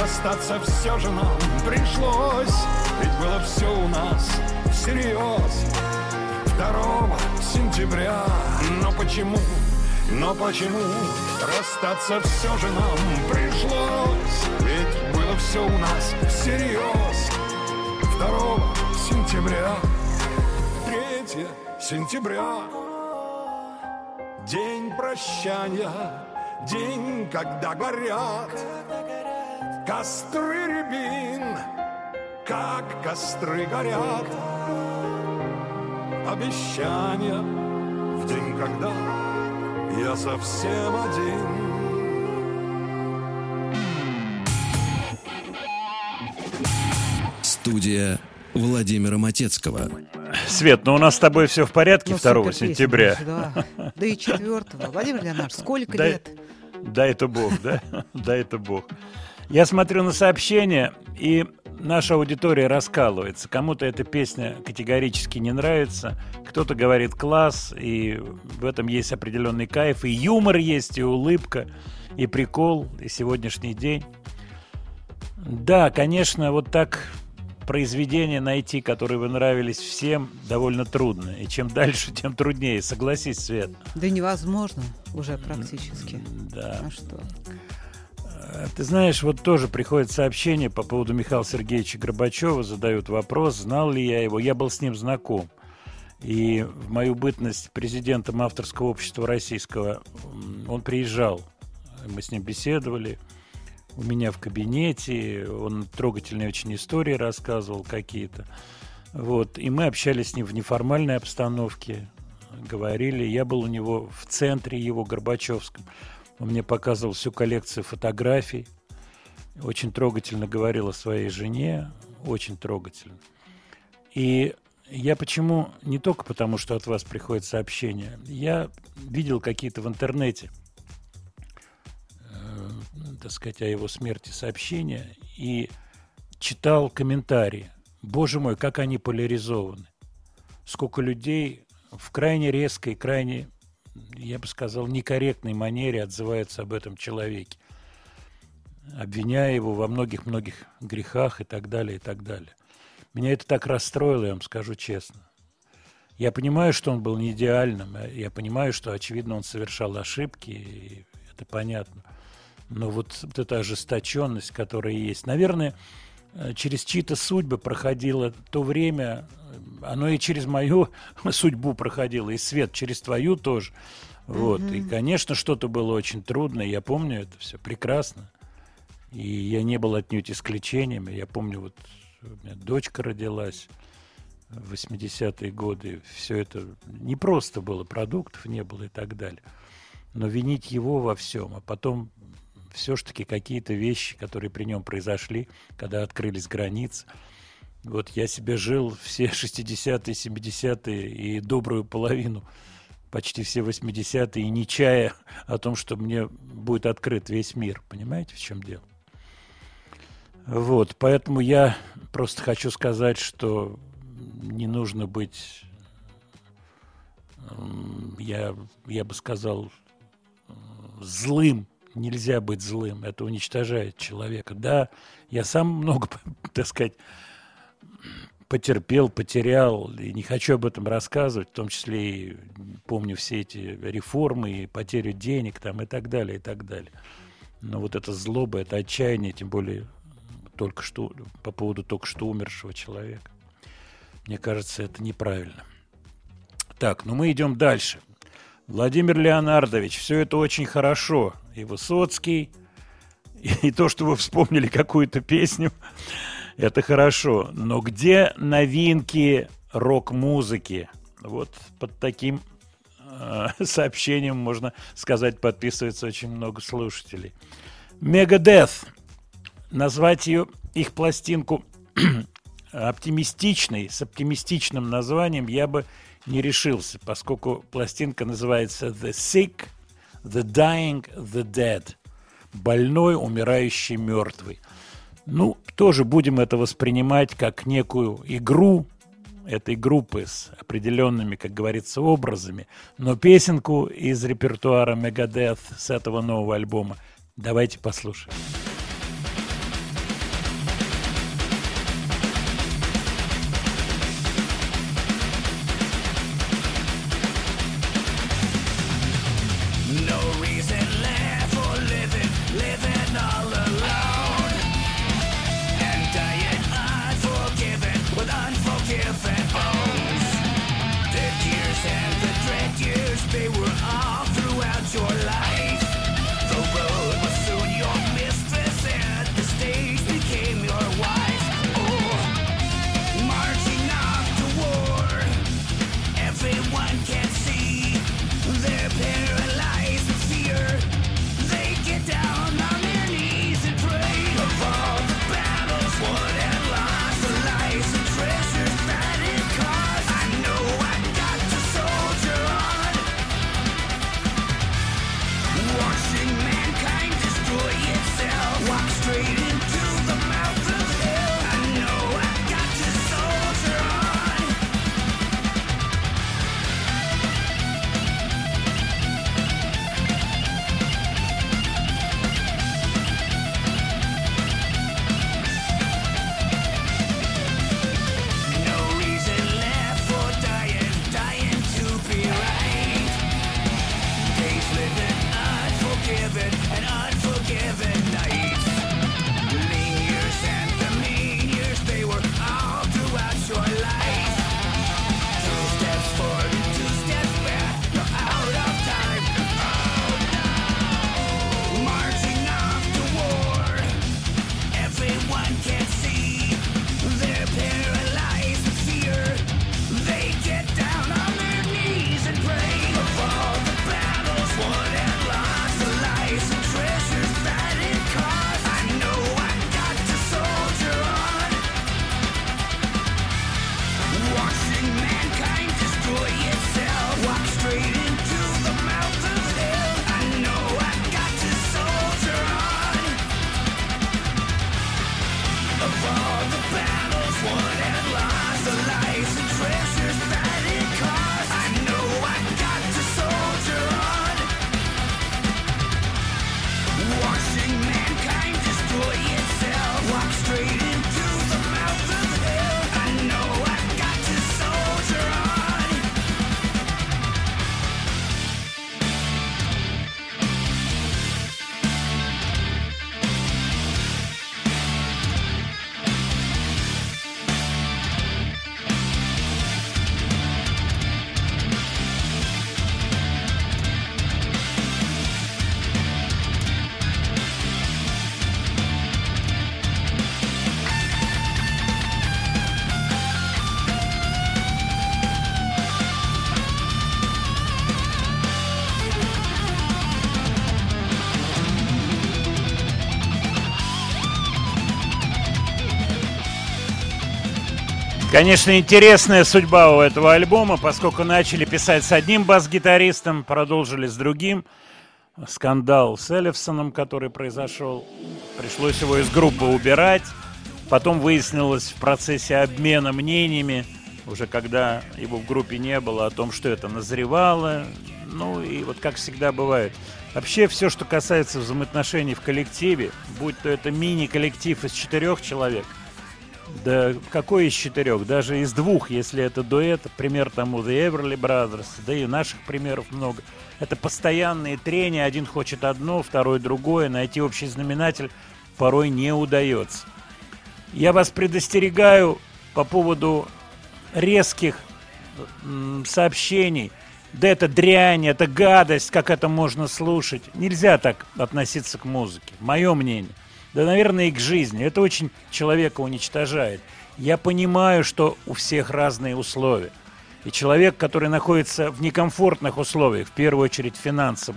Расстаться все же нам пришлось Ведь было все у нас всерьез 2 сентября. Но почему, но почему Расстаться все же нам пришлось? Ведь было все у нас всерьез 2 сентября. 3 сентября. День прощания. День, когда горят костры рябин, как костры горят обещания в день, когда я совсем один. Студия Владимира Матецкого. Свет, ну у нас с тобой все в порядке Ну, 2 супер песня, сентября. Да. да и четвертого. Владимир Леонардович, сколько Да- лет? Да это Бог, да? Да это Бог. Я смотрю на сообщения, и наша аудитория раскалывается. Кому-то эта песня категорически не нравится, кто-то говорит класс, и в этом есть определенный кайф, и юмор есть, и улыбка, и прикол, и сегодняшний день. Да, конечно, вот так произведения найти, которые бы нравились всем, довольно трудно. И чем дальше, тем труднее. Согласись, Свет. Да невозможно уже практически. Да. А что? Ты знаешь, вот тоже приходит сообщение по поводу Михаила Сергеевича Горбачева, задают вопрос, знал ли я его. Я был с ним знаком. И в мою бытность президентом авторского общества российского он приезжал. Мы с ним беседовали. У меня в кабинете. Он трогательные очень истории рассказывал какие-то. Вот. И мы общались с ним в неформальной обстановке. Говорили. Я был у него в центре его Горбачевском. Он мне показывал всю коллекцию фотографий. Очень трогательно говорил о своей жене. Очень трогательно. И я почему, не только потому, что от вас приходят сообщения, я видел какие-то в интернете, э, так сказать, о его смерти сообщения и читал комментарии. Боже мой, как они поляризованы. Сколько людей в крайне резкой, крайне, я бы сказал, некорректной манере отзываются об этом человеке, обвиняя его во многих-многих грехах и так далее, и так далее. Меня это так расстроило, я вам скажу честно. Я понимаю, что он был не идеальным, я понимаю, что, очевидно, он совершал ошибки, и это понятно. Но вот, вот эта ожесточенность, которая есть, наверное, э, через чьи-то судьбы проходило то время, оно и через мою судьбу проходило, и свет через твою тоже. Вот. И, конечно, что-то было очень трудно, я помню это все прекрасно. И я не был отнюдь исключением. Я помню, вот у меня дочка родилась в 80-е годы. Все это не просто было, продуктов не было и так далее. Но винить его во всем, а потом все-таки какие-то вещи, которые при нем произошли, когда открылись границы. Вот я себе жил все 60-е, 70-е и добрую половину, почти все 80-е, и не чая о том, что мне будет открыт весь мир. Понимаете, в чем дело? Вот, поэтому я просто хочу сказать, что не нужно быть, я, я бы сказал, злым. Нельзя быть злым, это уничтожает человека. Да, я сам много, так сказать, потерпел, потерял, и не хочу об этом рассказывать, в том числе и помню все эти реформы, и потерю денег там, и так далее, и так далее. Но вот это злоба, это отчаяние, тем более только что, по поводу только что умершего человека. Мне кажется, это неправильно. Так, ну мы идем дальше. Владимир Леонардович, все это очень хорошо. И Высоцкий, и, то, что вы вспомнили какую-то песню, это хорошо. Но где новинки рок-музыки? Вот под таким э, сообщением, можно сказать, подписывается очень много слушателей. Мегадeth. Назвать ее, их пластинку оптимистичной, с оптимистичным названием я бы не решился, поскольку пластинка называется The Sick, The Dying, The Dead. Больной, умирающий, мертвый. Ну, тоже будем это воспринимать как некую игру этой группы с определенными, как говорится, образами. Но песенку из репертуара Megadeth с этого нового альбома давайте послушаем. Конечно, интересная судьба у этого альбома, поскольку начали писать с одним бас-гитаристом, продолжили с другим. Скандал с Эллифсоном, который произошел, пришлось его из группы убирать. Потом выяснилось в процессе обмена мнениями, уже когда его в группе не было, о том, что это назревало. Ну и вот как всегда бывает. Вообще все, что касается взаимоотношений в коллективе, будь то это мини-коллектив из четырех человек – да какой из четырех? Даже из двух, если это дуэт, пример тому The Everly Brothers, да и наших примеров много. Это постоянные трения, один хочет одно, второй другое, найти общий знаменатель порой не удается. Я вас предостерегаю по поводу резких сообщений. Да это дрянь, это гадость, как это можно слушать. Нельзя так относиться к музыке, мое мнение да, наверное, и к жизни. Это очень человека уничтожает. Я понимаю, что у всех разные условия. И человек, который находится в некомфортных условиях, в первую очередь финансово,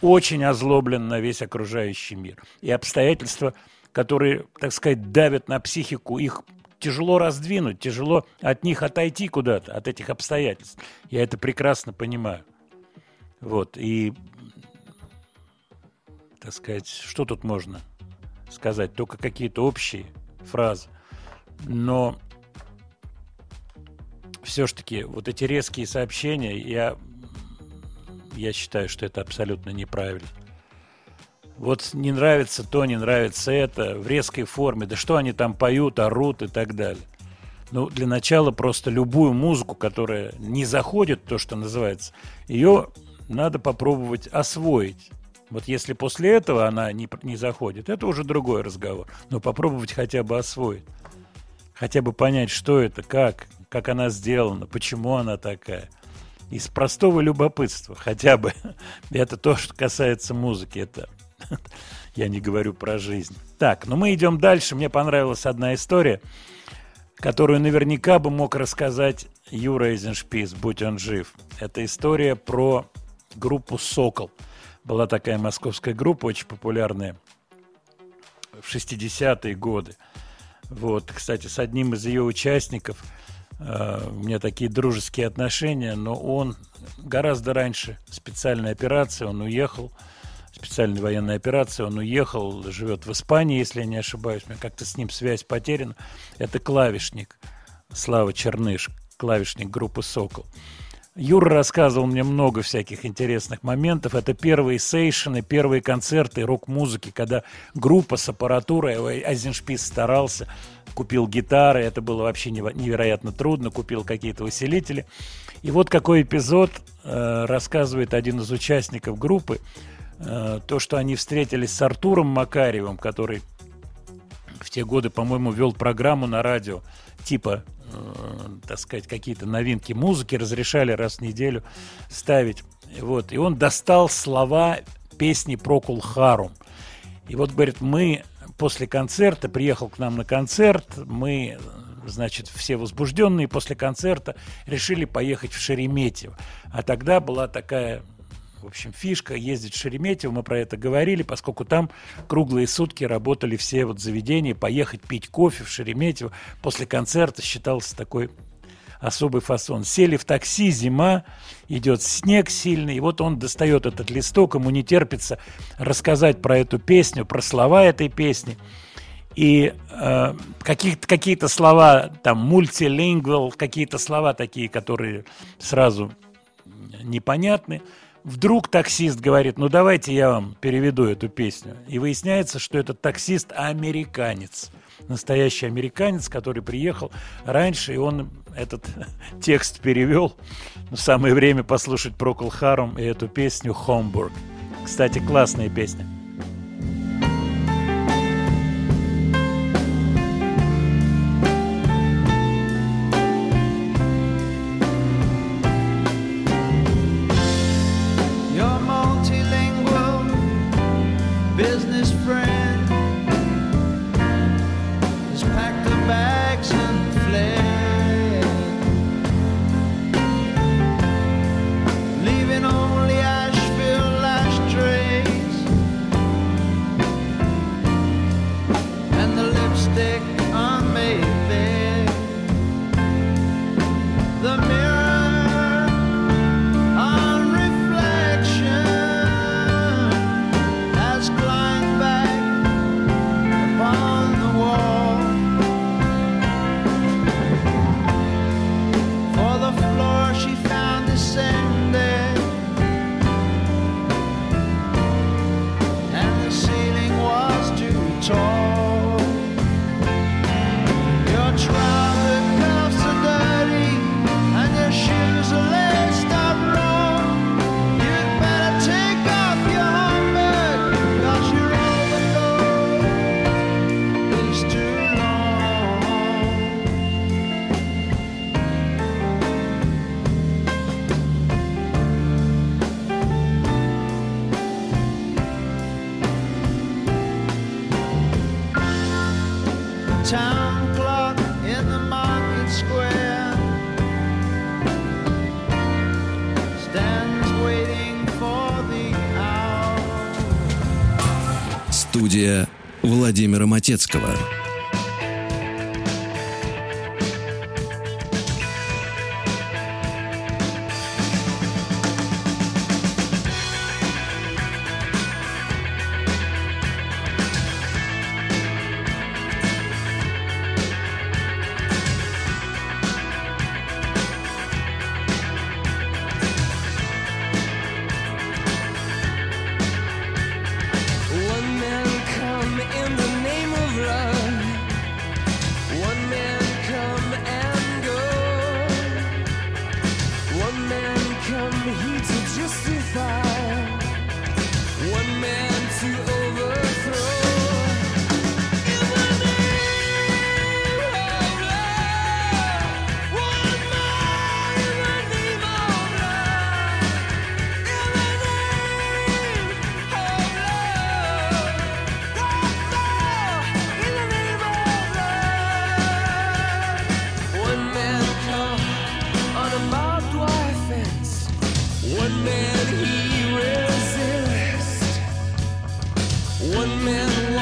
очень озлоблен на весь окружающий мир. И обстоятельства, которые, так сказать, давят на психику, их тяжело раздвинуть, тяжело от них отойти куда-то, от этих обстоятельств. Я это прекрасно понимаю. Вот, и, так сказать, что тут можно сказать, только какие-то общие фразы. Но все-таки вот эти резкие сообщения, я, я считаю, что это абсолютно неправильно. Вот не нравится то, не нравится это, в резкой форме. Да что они там поют, орут и так далее. Ну, для начала просто любую музыку, которая не заходит, то, что называется, ее надо попробовать освоить. Вот если после этого она не, не заходит, это уже другой разговор. Но попробовать хотя бы освоить. Хотя бы понять, что это, как, как она сделана, почему она такая. Из простого любопытства хотя бы. Это то, что касается музыки. Это я не говорю про жизнь. Так, ну мы идем дальше. Мне понравилась одна история, которую наверняка бы мог рассказать Юра Эйзеншпис, будь он жив. Это история про группу «Сокол». Была такая московская группа, очень популярная в 60-е годы. Вот, кстати, с одним из ее участников э, у меня такие дружеские отношения, но он гораздо раньше специальной операции, он уехал, специальной военной операции, он уехал, живет в Испании, если я не ошибаюсь, у меня как-то с ним связь потеряна. Это клавишник Слава Черныш, клавишник группы «Сокол». Юра рассказывал мне много всяких интересных моментов. Это первые сейшены, первые концерты рок-музыки, когда группа с аппаратурой, Айзеншпис старался, купил гитары, это было вообще невероятно трудно, купил какие-то усилители. И вот какой эпизод э, рассказывает один из участников группы, э, то, что они встретились с Артуром Макаревым, который в те годы, по-моему, вел программу на радио типа Э, так сказать, какие-то новинки музыки разрешали раз в неделю ставить. Вот. И он достал слова песни про Кулхарум. И вот, говорит, мы после концерта, приехал к нам на концерт, мы, значит, все возбужденные после концерта решили поехать в Шереметьево. А тогда была такая в общем, фишка ездить в Шереметьево, мы про это говорили, поскольку там круглые сутки работали все вот заведения, поехать пить кофе в Шереметьево после концерта считался такой особый фасон. Сели в такси, зима, идет снег сильный, и вот он достает этот листок, ему не терпится рассказать про эту песню, про слова этой песни. И э, какие-то, какие-то слова, там, мультилингвал, какие-то слова такие, которые сразу непонятны. Вдруг таксист говорит, ну давайте я вам переведу эту песню. И выясняется, что этот таксист американец. Настоящий американец, который приехал раньше, и он этот текст перевел. Но самое время послушать Прокол Харум и эту песню «Хомбург». Кстати, классная песня. One man he resist. One man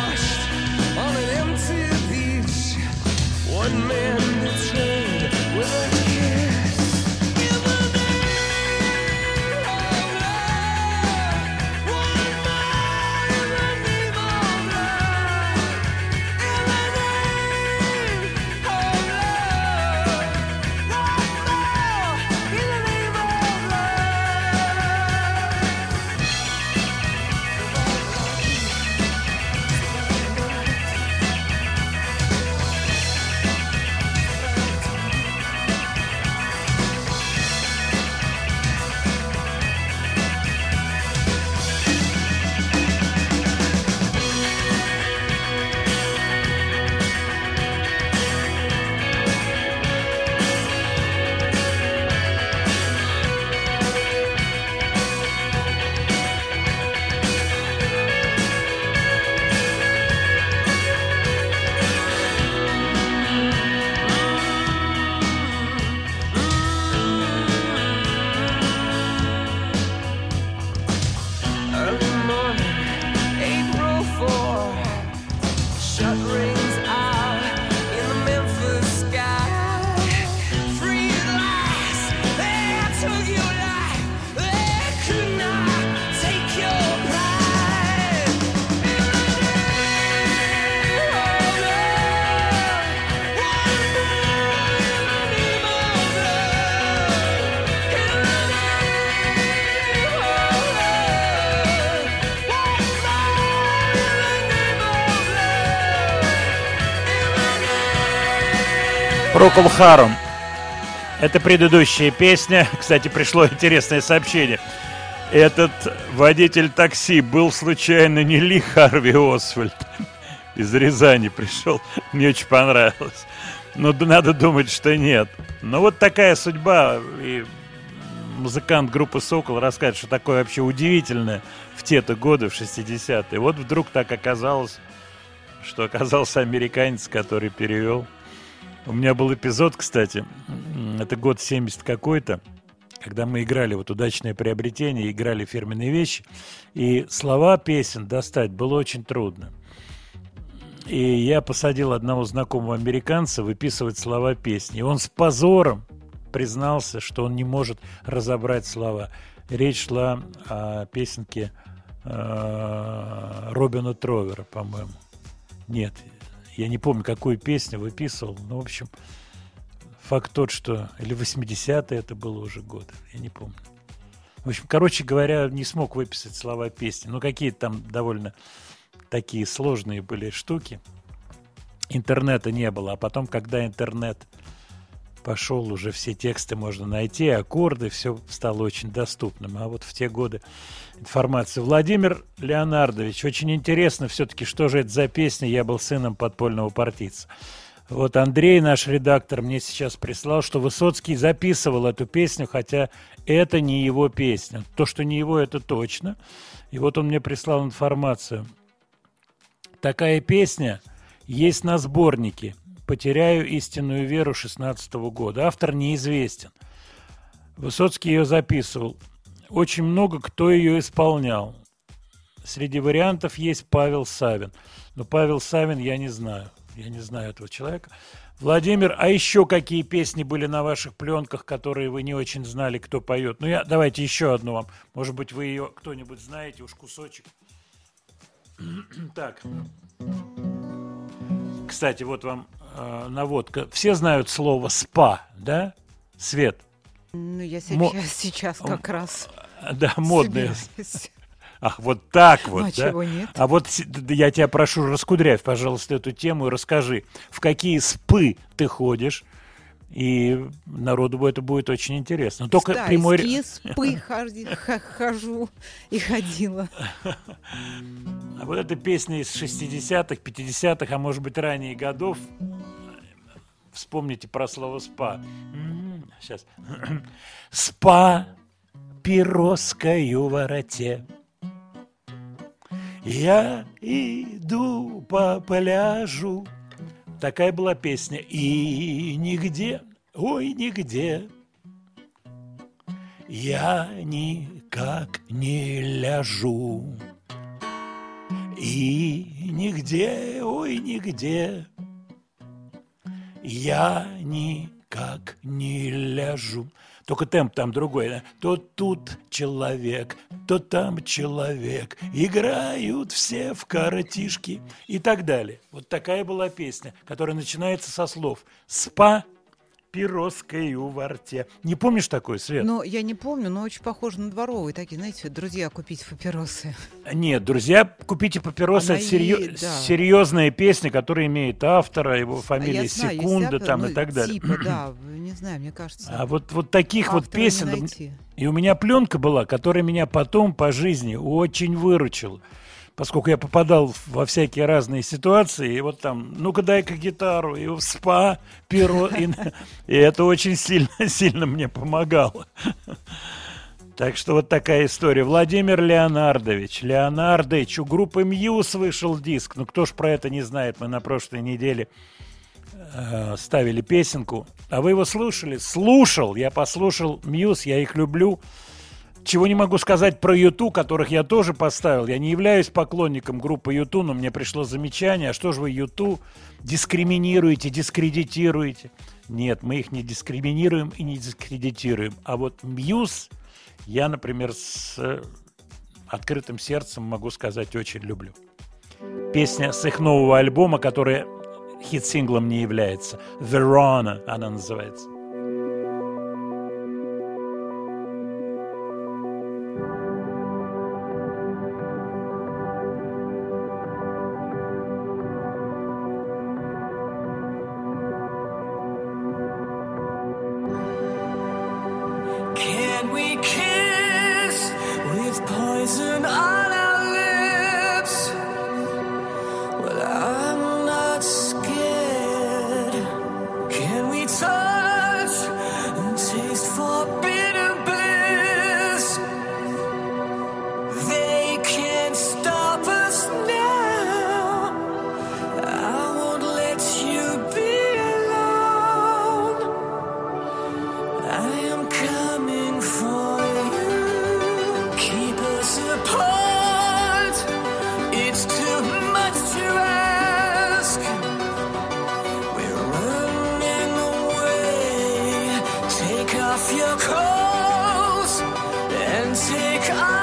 Procol Harum. Это предыдущая песня. Кстати, пришло интересное сообщение. Этот водитель такси был случайно не Ли Харви Освальд из Рязани пришел. Мне очень понравилось. Но д- надо думать, что нет. Но вот такая судьба. И музыкант группы «Сокол» расскажет, что такое вообще удивительное в те-то годы, в 60-е. Вот вдруг так оказалось, что оказался американец, который перевел. У меня был эпизод, кстати, это год 70 какой-то, когда мы играли вот удачное приобретение, играли фирменные вещи, и слова песен достать было очень трудно. И я посадил одного знакомого американца выписывать слова песни. И он с позором признался, что он не может разобрать слова. Речь шла о песенке э, Робина Тровера, по-моему. Нет, я не помню, какую песню выписывал. Ну, в общем, факт тот, что... Или 80-е это было уже год, я не помню. В общем, короче говоря, не смог выписать слова песни. Ну, какие-то там довольно такие сложные были штуки. Интернета не было. А потом, когда интернет пошел, уже все тексты можно найти, аккорды, все стало очень доступным. А вот в те годы информация. Владимир Леонардович, очень интересно все-таки, что же это за песня «Я был сыном подпольного партийца». Вот Андрей, наш редактор, мне сейчас прислал, что Высоцкий записывал эту песню, хотя это не его песня. То, что не его, это точно. И вот он мне прислал информацию. Такая песня есть на сборнике «Потеряю истинную веру» 16 года. Автор неизвестен. Высоцкий ее записывал. Очень много кто ее исполнял. среди вариантов есть Павел Савин. Но Павел Савин я не знаю. Я не знаю этого человека. Владимир, а еще какие песни были на ваших пленках, которые вы не очень знали, кто поет? Ну, я давайте еще одну вам. Может быть, вы ее кто-нибудь знаете, уж кусочек. Так. Кстати, вот вам э, наводка. Все знают слово спа, да? Свет. Ну, я Мо- сейчас, сейчас как раз Да, собираюсь. Ах, вот так вот, Ну, а да? нет? А вот я тебя прошу, раскудрявь, пожалуйста, эту тему и расскажи, в какие спы ты ходишь, и народу это будет очень интересно. Но Только Да, прямой... спы ходи- хожу и ходила. А вот эта песня из 60-х, 50-х, а может быть ранее годов, вспомните про слово «спа». Сейчас. «Спа пироскою вороте, я иду по пляжу». Такая была песня. И нигде, ой, нигде я никак не ляжу. И нигде, ой, нигде я никак не ляжу. Только темп там другой. да. То тут человек, то там человек. Играют все в коротишки и так далее. Вот такая была песня, которая начинается со слов «Спа пироскою во рте». Не помнишь такой, Свет? Но я не помню, но очень похоже на дворовые такие, знаете, друзья купить папиросы. Нет, друзья, купите папиросы. Она Это серьё- и- да. серьезная песня, которая имеет автора, его А фамилия я знаю, есть Секунда всякое, там ну, и так далее. Типа, да, не знаю, мне кажется. А вот, вот таких вот песен... И у меня пленка была, которая меня потом по жизни очень выручила. Поскольку я попадал во всякие разные ситуации, и вот там, ну-ка дай-ка гитару, и в спа, перо, и, и это очень сильно, сильно мне помогало. Так что вот такая история. Владимир Леонардович. Леонардович, у группы Мьюз вышел диск. Ну кто ж про это не знает, мы на прошлой неделе э, ставили песенку. А вы его слушали? Слушал. Я послушал Мьюз, я их люблю. Чего не могу сказать про Юту, которых я тоже поставил. Я не являюсь поклонником группы Юту, но мне пришло замечание, а что же вы Юту дискриминируете, дискредитируете? Нет, мы их не дискриминируем и не дискредитируем. А вот Мьюз я, например, с э, открытым сердцем могу сказать, очень люблю. Песня с их нового альбома, которая хит-синглом не является. Verona она называется. Look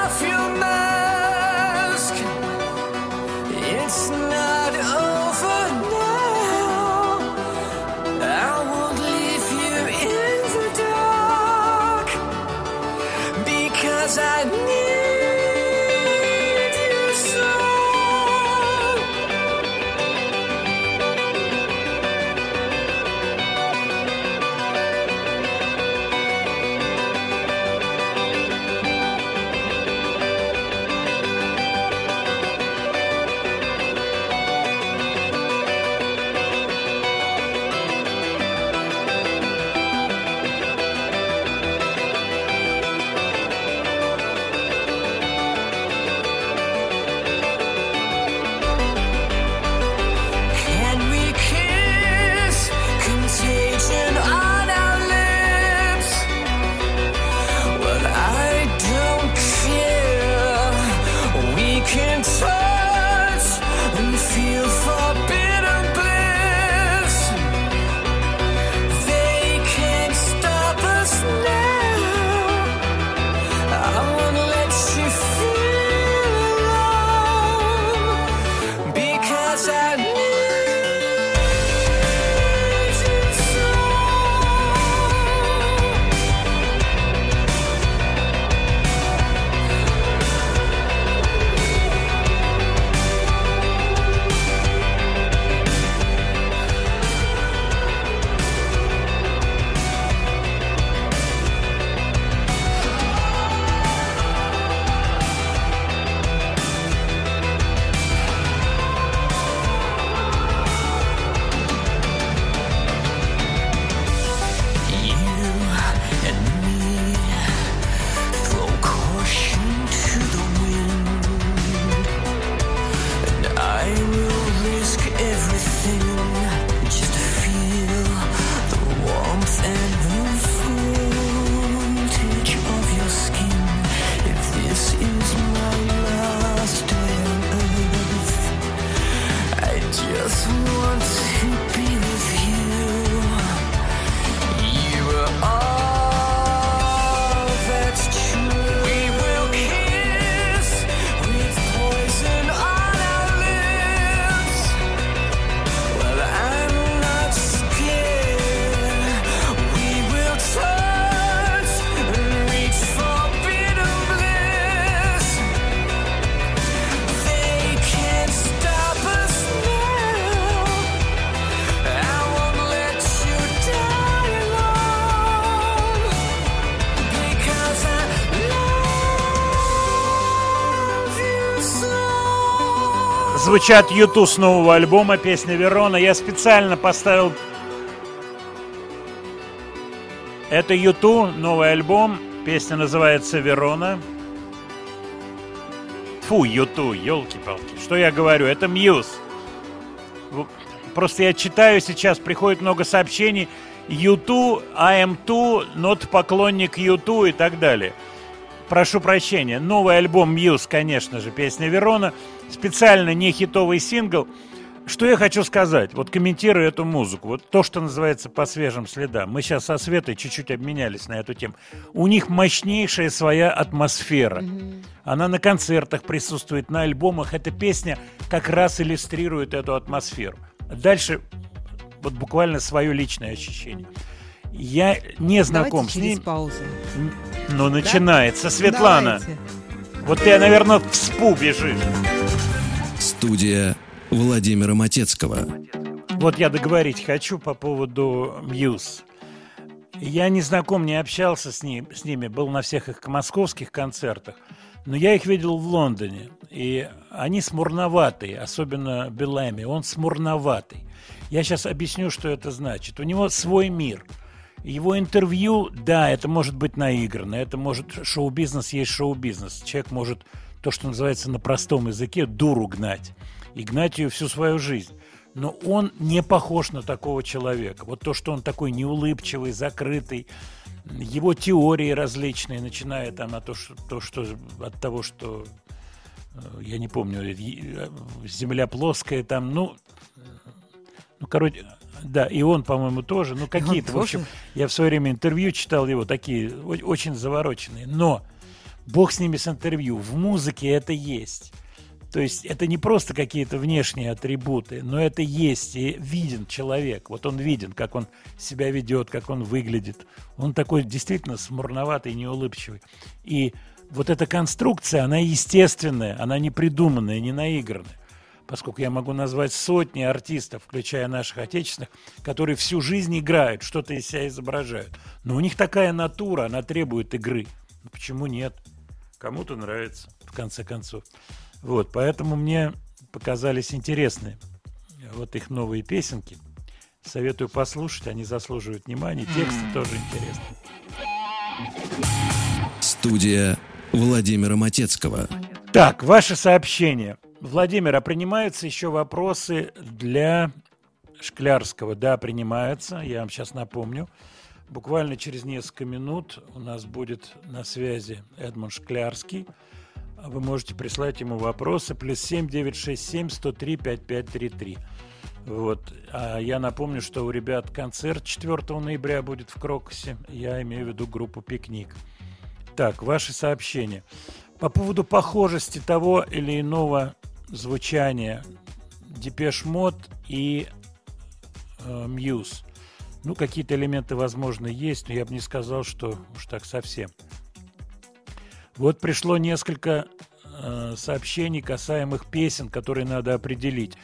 Звучат Юту с нового альбома песня Верона. Я специально поставил... Это Юту, новый альбом. Песня называется Верона. Фу, Юту, елки-палки. Что я говорю? Это Мьюз. Просто я читаю сейчас, приходит много сообщений. Юту, АМ2, нот поклонник Юту и так далее. Прошу прощения. Новый альбом Мьюз, конечно же, песня Верона. Специально не хитовый сингл. Что я хочу сказать, вот комментируя эту музыку, вот то, что называется по свежим следам. Мы сейчас со Светой чуть-чуть обменялись на эту тему. У них мощнейшая своя атмосфера. Mm-hmm. Она на концертах присутствует, на альбомах. Эта песня как раз иллюстрирует эту атмосферу. Дальше вот буквально свое личное ощущение. Я не знаком Давайте с ним. паузу. Ну, начинается. Светлана. Давайте. Вот ты, наверное, в СПУ бежишь. Студия Владимира Матецкого. Вот я договорить хочу по поводу Мьюз. Я не знаком, не общался с, ним, с ними, был на всех их московских концертах, но я их видел в Лондоне, и они смурноватые, особенно Белэми, он смурноватый. Я сейчас объясню, что это значит. У него свой мир. Его интервью, да, это может быть наиграно, это может шоу-бизнес есть шоу-бизнес. Человек может то, что называется на простом языке, дуру гнать. И гнать ее всю свою жизнь. Но он не похож на такого человека. Вот то, что он такой неулыбчивый, закрытый, его теории различные, начиная там от, то, что, то, что, от того, что э, я не помню, э, земля плоская, там, ну, ну, короче, да, и он, по-моему, тоже. Ну, какие-то, в общем, я в свое время интервью читал его, такие очень завороченные. Но бог с ними с интервью. В музыке это есть. То есть это не просто какие-то внешние атрибуты, но это есть и виден человек. Вот он виден, как он себя ведет, как он выглядит. Он такой действительно смурноватый, неулыбчивый. И вот эта конструкция, она естественная, она не придуманная, не наигранная поскольку я могу назвать сотни артистов, включая наших отечественных, которые всю жизнь играют, что-то из себя изображают. Но у них такая натура, она требует игры. Почему нет? Кому-то нравится, в конце концов. Вот, поэтому мне показались интересны вот их новые песенки. Советую послушать, они заслуживают внимания. Тексты тоже интересны. Студия Владимира Матецкого. Так, ваше сообщение. Владимир, а принимаются еще вопросы для Шклярского? Да, принимаются. Я вам сейчас напомню. Буквально через несколько минут у нас будет на связи Эдмунд Шклярский. Вы можете прислать ему вопросы. Плюс 7 967 103 5533. Вот. А я напомню, что у ребят концерт 4 ноября будет в Крокусе. Я имею в виду группу «Пикник». Так, ваши сообщения. По поводу похожести того или иного звучания Depeche Mode и э, Muse. Ну, какие-то элементы, возможно, есть, но я бы не сказал, что уж так совсем. Вот пришло несколько э, сообщений, касаемых песен, которые надо определить.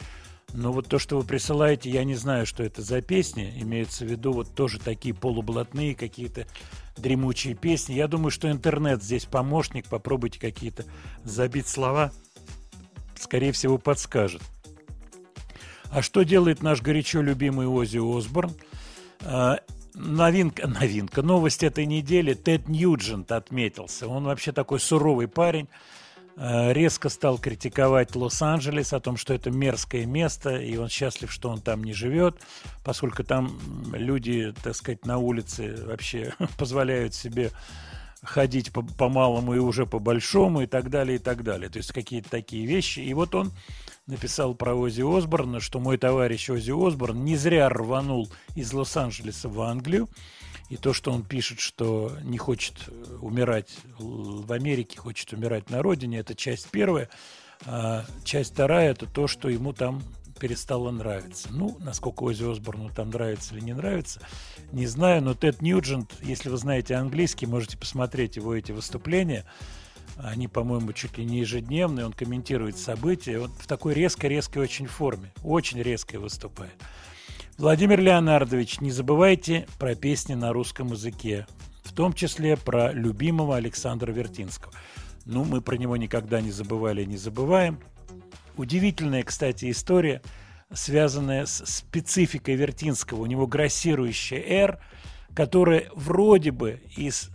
Но вот то, что вы присылаете, я не знаю, что это за песни. Имеется в виду вот тоже такие полублатные какие-то дремучие песни. Я думаю, что интернет здесь помощник. Попробуйте какие-то забить слова – скорее всего, подскажет. А что делает наш горячо любимый Ози Осборн? А, новинка, новинка, новость этой недели. Тед Ньюджент отметился. Он вообще такой суровый парень. А, резко стал критиковать Лос-Анджелес о том, что это мерзкое место, и он счастлив, что он там не живет, поскольку там люди, так сказать, на улице вообще позволяют себе ходить по, по малому и уже по большому и так далее, и так далее. То есть какие-то такие вещи. И вот он написал про Ози Осборна, что мой товарищ Ози Осборн не зря рванул из Лос-Анджелеса в Англию. И то, что он пишет, что не хочет умирать в Америке, хочет умирать на родине, это часть первая. А часть вторая – это то, что ему там перестало нравиться. Ну, насколько Ози Осборну там нравится или не нравится, не знаю, но Тед Ньюджент, если вы знаете английский, можете посмотреть его эти выступления. Они, по-моему, чуть ли не ежедневные, он комментирует события. Он в такой резкой-резкой очень форме, очень резко выступает. Владимир Леонардович, не забывайте про песни на русском языке, в том числе про любимого Александра Вертинского. Ну, мы про него никогда не забывали и не забываем. Удивительная, кстати, история, связанная с спецификой Вертинского. У него грассирующая R, которая вроде бы из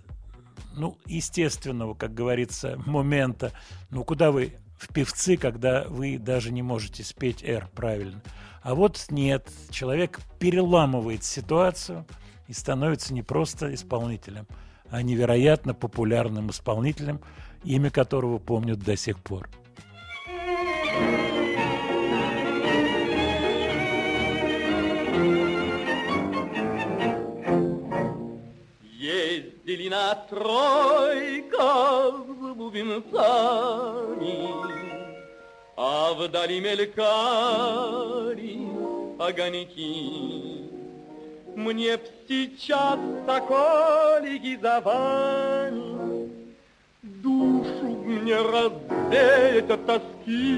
ну, естественного, как говорится, момента, ну, куда вы в певцы, когда вы даже не можете спеть R правильно. А вот нет, человек переламывает ситуацию и становится не просто исполнителем, а невероятно популярным исполнителем, имя которого помнят до сих пор. Ездили на тройках с бубенцами, А вдали мелькали огоньки. Мне б сейчас соколики за вами Душу мне развеять от тоски.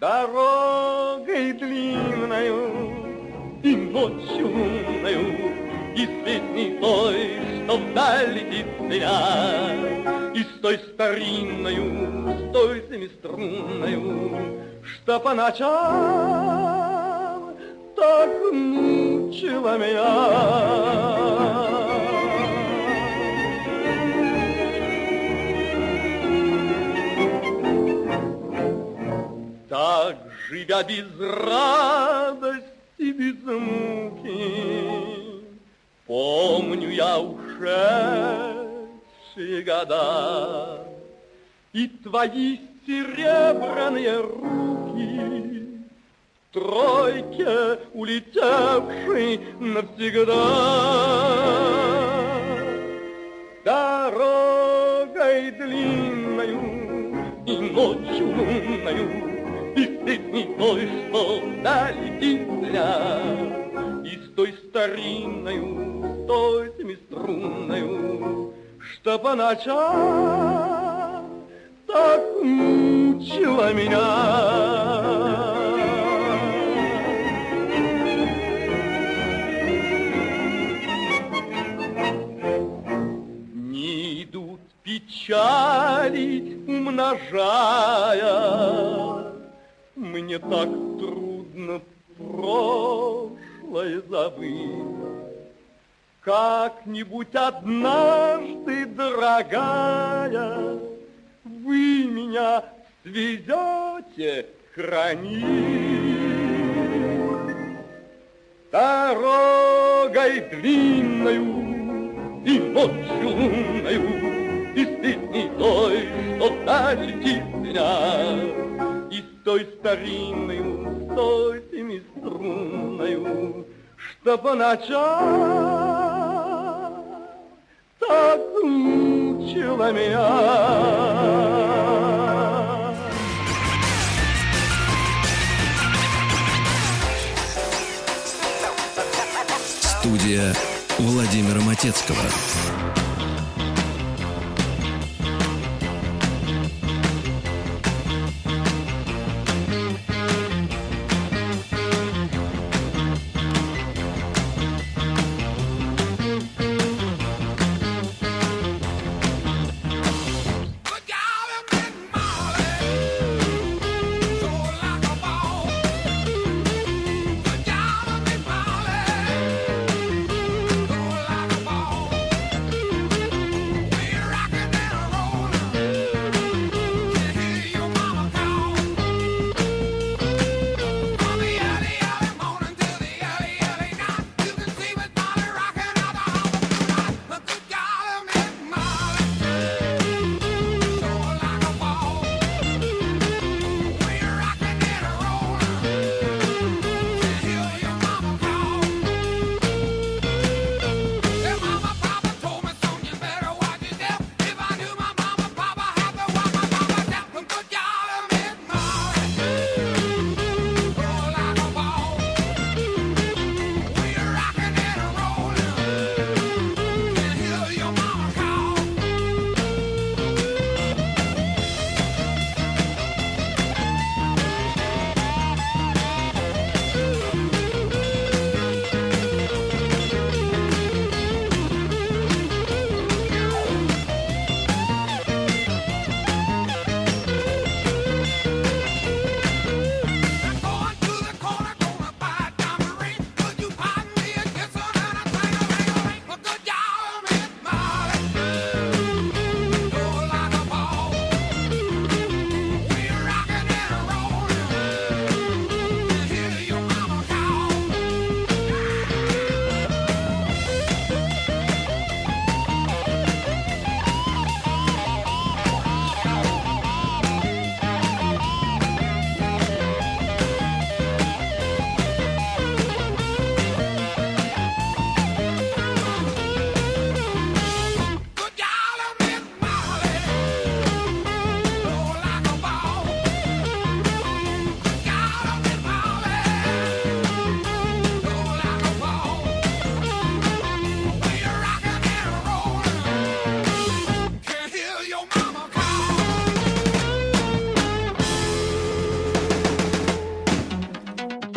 Дорогой длинною и ночью лунною, И с песней той, что вдаль летит меня, И с той старинною, с той семиструнною, Что по ночам так мучила меня. Так, живя без радости, без муки, Помню я ушедшие года. И твои серебряные руки в Тройке улетевшей навсегда. Дорогой длинною и ночью лунною и с песней той, что долетит дня, И с той старинною, той семиструнною, Что по ночам так мучила меня. Не идут печали, умножая, мне так трудно прошлое забыть. Как-нибудь однажды, дорогая, Вы меня свезете хранить. Дорогой длинною и ночью лунною, И с песней той, что И с той старинною, с той семиструнною, Что по ночам так мучила меня. Студия Владимира Матецкого.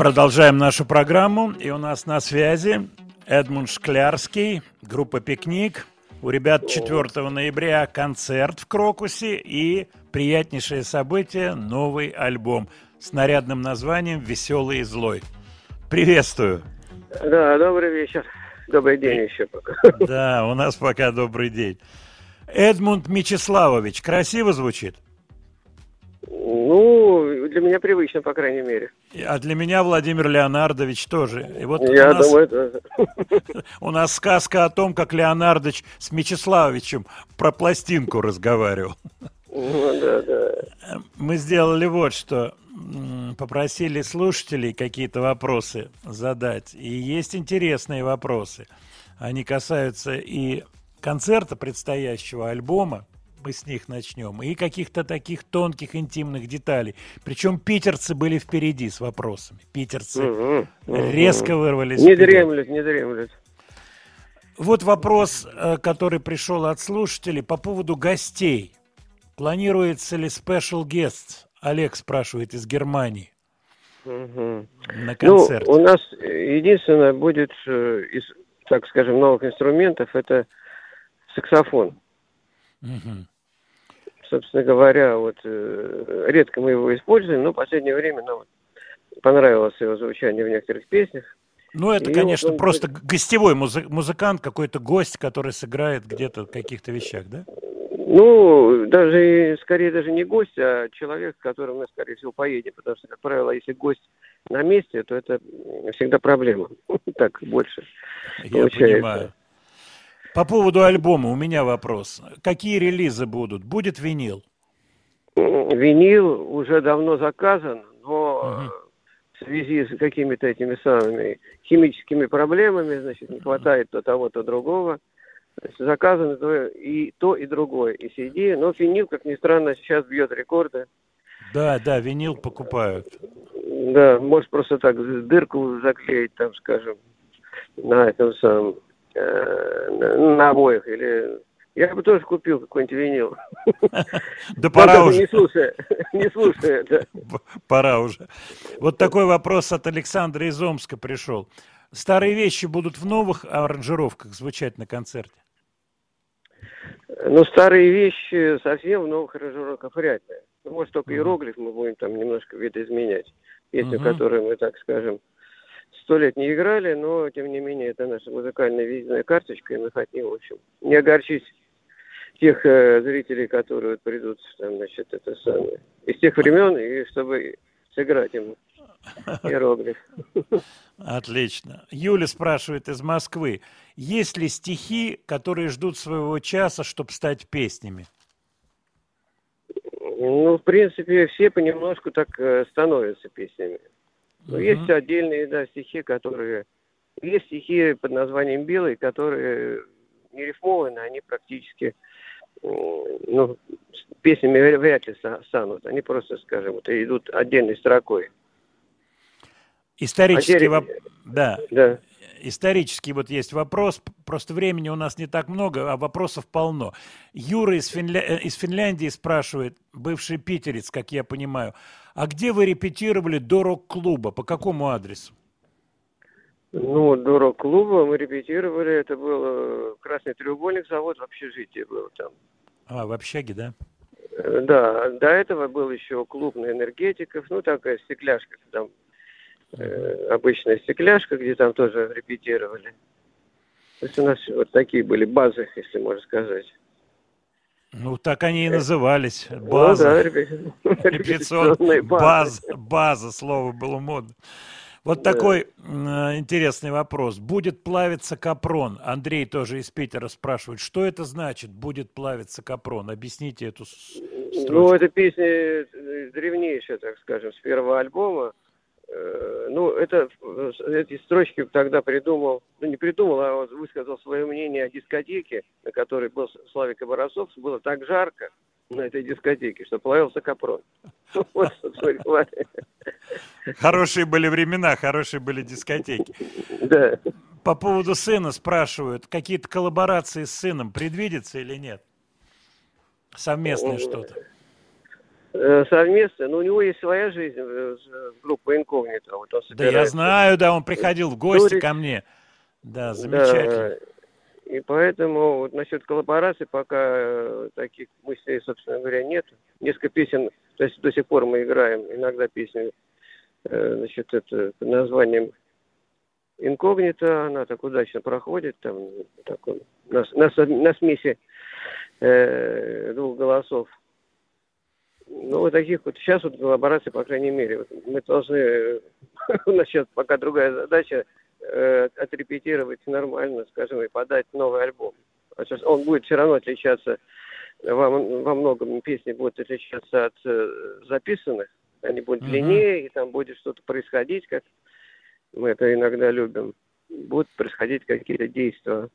Продолжаем нашу программу. И у нас на связи Эдмунд Шклярский, группа «Пикник». У ребят 4 ноября концерт в Крокусе и приятнейшее событие – новый альбом с нарядным названием «Веселый и злой». Приветствую. Да, добрый вечер. Добрый день еще пока. Да, у нас пока добрый день. Эдмунд Мечиславович, красиво звучит? Ну, для меня привычно, по крайней мере. А для меня Владимир Леонардович тоже. И вот Я у нас, думаю, это... у нас сказка о том, как Леонардович с Мечиславовичем про пластинку разговаривал. Ну, да, да. Мы сделали вот что. Попросили слушателей какие-то вопросы задать. И есть интересные вопросы. Они касаются и концерта предстоящего альбома, мы с них начнем, и каких-то таких тонких интимных деталей. Причем питерцы были впереди с вопросами. Питерцы мгм. резко вырвались Не вперед. дремлют, не дремлют. Вот вопрос, э, который пришел от слушателей по поводу гостей. Планируется ли special guest? Олег спрашивает из Германии Мгм. на концерте. Ну, у нас единственное будет э, из, так скажем, новых инструментов это саксофон. Мгм. Собственно говоря, вот э, редко мы его используем, но в последнее время нам понравилось его звучание в некоторых песнях. Ну, это, И конечно, вот он просто гостевой музы- музыкант, какой-то гость, который сыграет где-то в каких-то вещах, да? Ну, даже скорее даже не гость, а человек, с которым мы, скорее всего, поедем. Потому что, как правило, если гость на месте, то это всегда проблема. Так больше. Я получается. понимаю. По поводу альбома у меня вопрос. Какие релизы будут? Будет винил? Винил уже давно заказан, но э, в связи с какими-то этими самыми химическими проблемами, значит, не хватает то того, то другого. Есть заказано то и то, и другое, и CD. Но винил, как ни странно, сейчас бьет рекорды. Да, да, винил покупают. Да, может просто так дырку заклеить, там, скажем, на этом самом, э, на, обоях. Или я бы тоже купил какой-нибудь винил. Да пора уже. Не слушая, не слушая, да. Пора уже. Вот такой вопрос от Александра из Омска пришел. Старые вещи будут в новых аранжировках звучать на концерте? Но старые вещи совсем в новых аранжировках вряд ли. Ну, может, только иероглиф мы будем там немножко видоизменять. Песню, которую мы, так скажем, сто лет не играли, но, тем не менее, это наша музыкальная визитная карточка, и мы хотим, в общем, не огорчить тех э, зрителей, которые вот придут, там, значит, это самое, из тех времен, и чтобы сыграть им иероглиф. Отлично. Юля спрашивает из Москвы. Есть ли стихи, которые ждут своего часа, чтобы стать песнями? Ну, в принципе, все понемножку так э, становятся песнями. Но Мгм. есть отдельные, да, стихи, которые... Есть стихи под названием «Белый», которые не рифмованы, они практически, ну, песнями вря- вряд ли ста- станут. Они просто, скажем, вот идут отдельной строкой. Исторический А теперь- воп- Да. Да. Исторический вот есть вопрос. Просто времени у нас не так много, а вопросов полно. Юра из, Финля- э, из Финляндии спрашивает, бывший питерец, как я понимаю, а где вы репетировали до рок-клуба? По какому адресу? Ну, до рок-клуба мы репетировали, это был э, Красный треугольник, завод в общежитии был там. А, в общаге, да? Э, Да, до этого был еще клуб на энергетиков, ну такая стекляшка, там э, обычная стекляшка, где там тоже репетировали. То есть у нас вот такие были базы, если можно сказать. Ну, так они и назывались. Ну База. да, репе- Репетиционная база. База, слово было модно. Вот Да. такой э, интересный вопрос. Будет плавиться капрон? Андрей тоже из Питера спрашивает, что это значит, будет плавиться капрон? Объясните эту Ну, строчку. это песня э, древнейшая, так скажем, с первого альбома. Э, Ну, это э, эти строчки тогда придумал, ну не придумал, а высказал свое мнение о дискотеке, на которой был Славик Оборосов. Было так жарко на этой дискотеке, что плавился капрон. Вот, собственно говоря. Хорошие были времена, хорошие были дискотеки. Да. По поводу сына спрашивают, какие-то коллаборации с сыном предвидятся или нет? Совместное что-то. Э, совместно, но у него есть своя жизнь, э, с- группа Инкогнито. Вот он Да я знаю, да, он приходил в гости Турик. ко мне. Да, замечательно. Да, и поэтому вот насчет коллаборации пока э, таких мыслей, собственно говоря, нет. Несколько песен, то есть до сих пор мы играем иногда песни, э, значит, это под названием Инкогнито, она так удачно проходит, там такой, на, на, на смеси э, двух голосов. Ну, вот таких вот, сейчас вот коллабораций, по крайней мере, вот мы должны, у нас сейчас пока другая задача, э, отрепетировать нормально, скажем, и подать новый альбом. А сейчас он будет все равно отличаться, во, во многом песни будут отличаться от э, записанных, они будут Мгм. длиннее, и там будет что-то происходить, как мы это иногда любим. Будут происходить какие-то действия.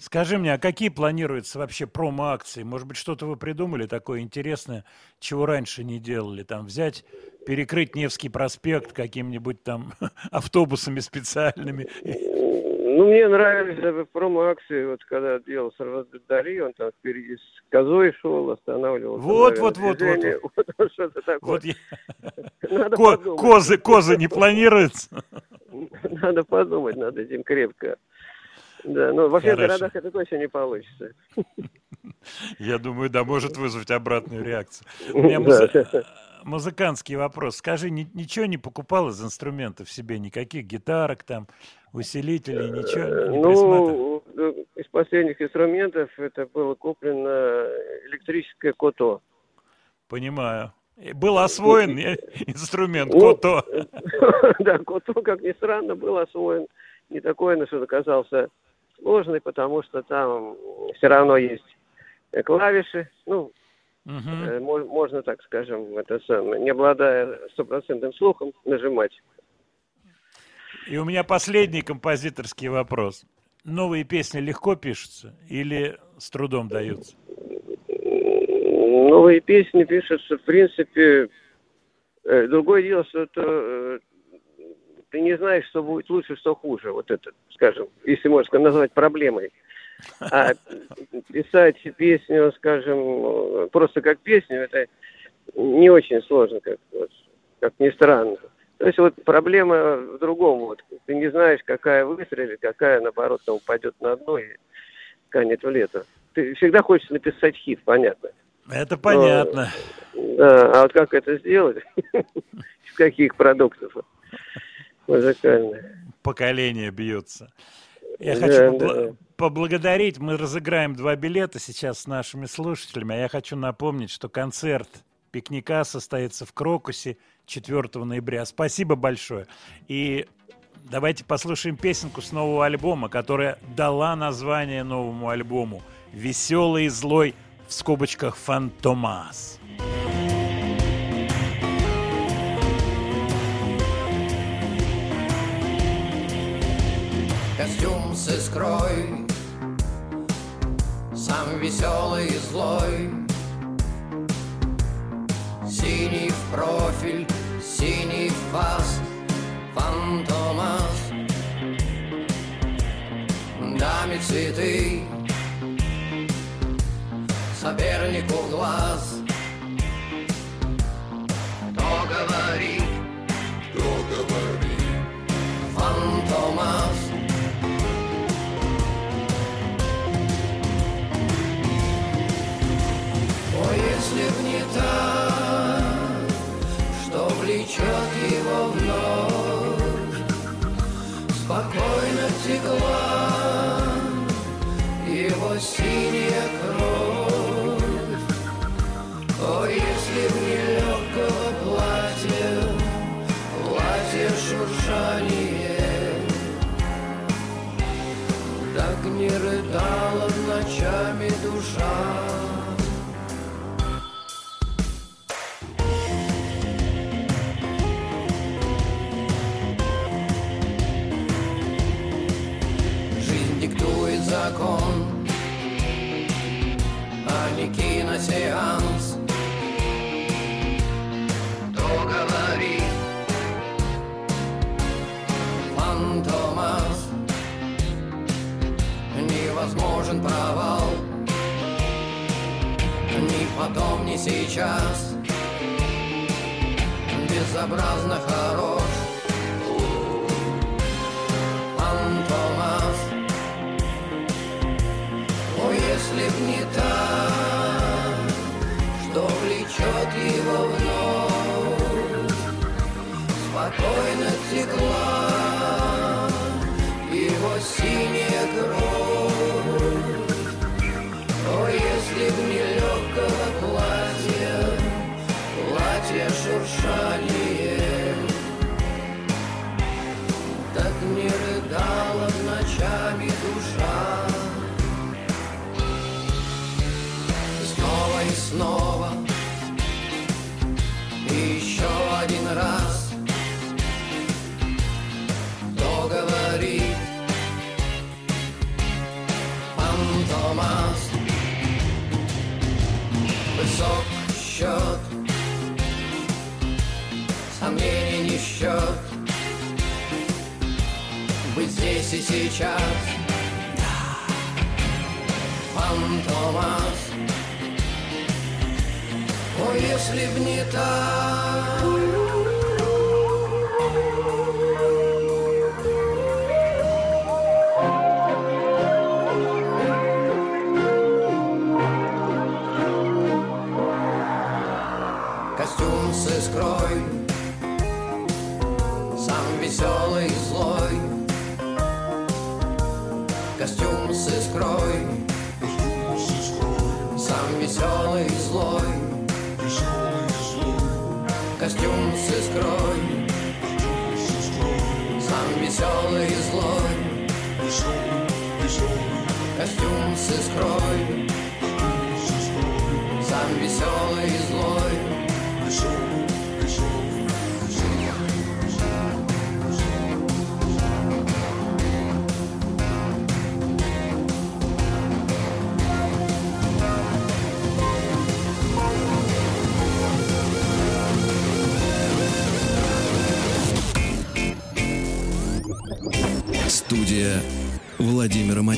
Скажи мне, а какие планируются вообще промо-акции? Может быть, что-то вы придумали такое интересное, чего раньше не делали? Там взять, перекрыть Невский проспект каким-нибудь там автобусами специальными. Ну, мне нравились э, промо-акции, вот когда делал Сарвадор Дали, он там впереди с козой шел, останавливался. Вот, вот, вот, вот. Вот что-то такое. Козы, козы не планируются? Надо подумать над этим крепко. Да, но во всех Хорошо. городах это точно не получится. Я думаю, да, может вызвать обратную реакцию. У меня музы- музыкантский вопрос. Скажи, ни- ничего не покупал из инструментов себе? Никаких гитарок там, усилителей, ничего не присматривал? Ну, э, из последних инструментов это было куплено электрическое кото. Понимаю. Был освоен э, инструмент Ну, кото. Да, кото, как ни странно, был освоен. Не такой, но что оказался сложный, потому что там все равно есть э, клавиши. Ну, э, мо- можно так скажем, это самое, не обладая стопроцентным слухом, нажимать. И у меня последний композиторский вопрос. Новые песни легко пишутся или с трудом даются? Новые песни пишутся, в принципе, э, другое дело, что это, ты не знаешь, что будет лучше, что хуже, вот это, скажем, если можно назвать проблемой. А писать песню, скажем, просто как песню, это не очень сложно, как, вот, как ни странно. То есть вот проблема в другом. Вот. Ты не знаешь, какая выстрелит, какая, наоборот, там упадет на дно и канет в лето. Ты всегда хочешь написать хит, понятно. Это понятно. Да, а вот как это сделать? Из каких продуктов музыкальных? Поколение бьется. Я Да, хочу да. поблагодарить. Мы разыграем два билета сейчас с нашими слушателями. А я хочу напомнить, что концерт пикника состоится в Крокусе 4 ноября. Спасибо большое. И давайте послушаем песенку с нового альбома, которая дала название новому альбому «Веселый и злой» в скобочках «Фантомас». С искрой Самый веселый и злой. Синий в профиль, синий в фас Фантомас. Даме цветы Сопернику глаз. Кто говорит, кто говорит? Фантомас если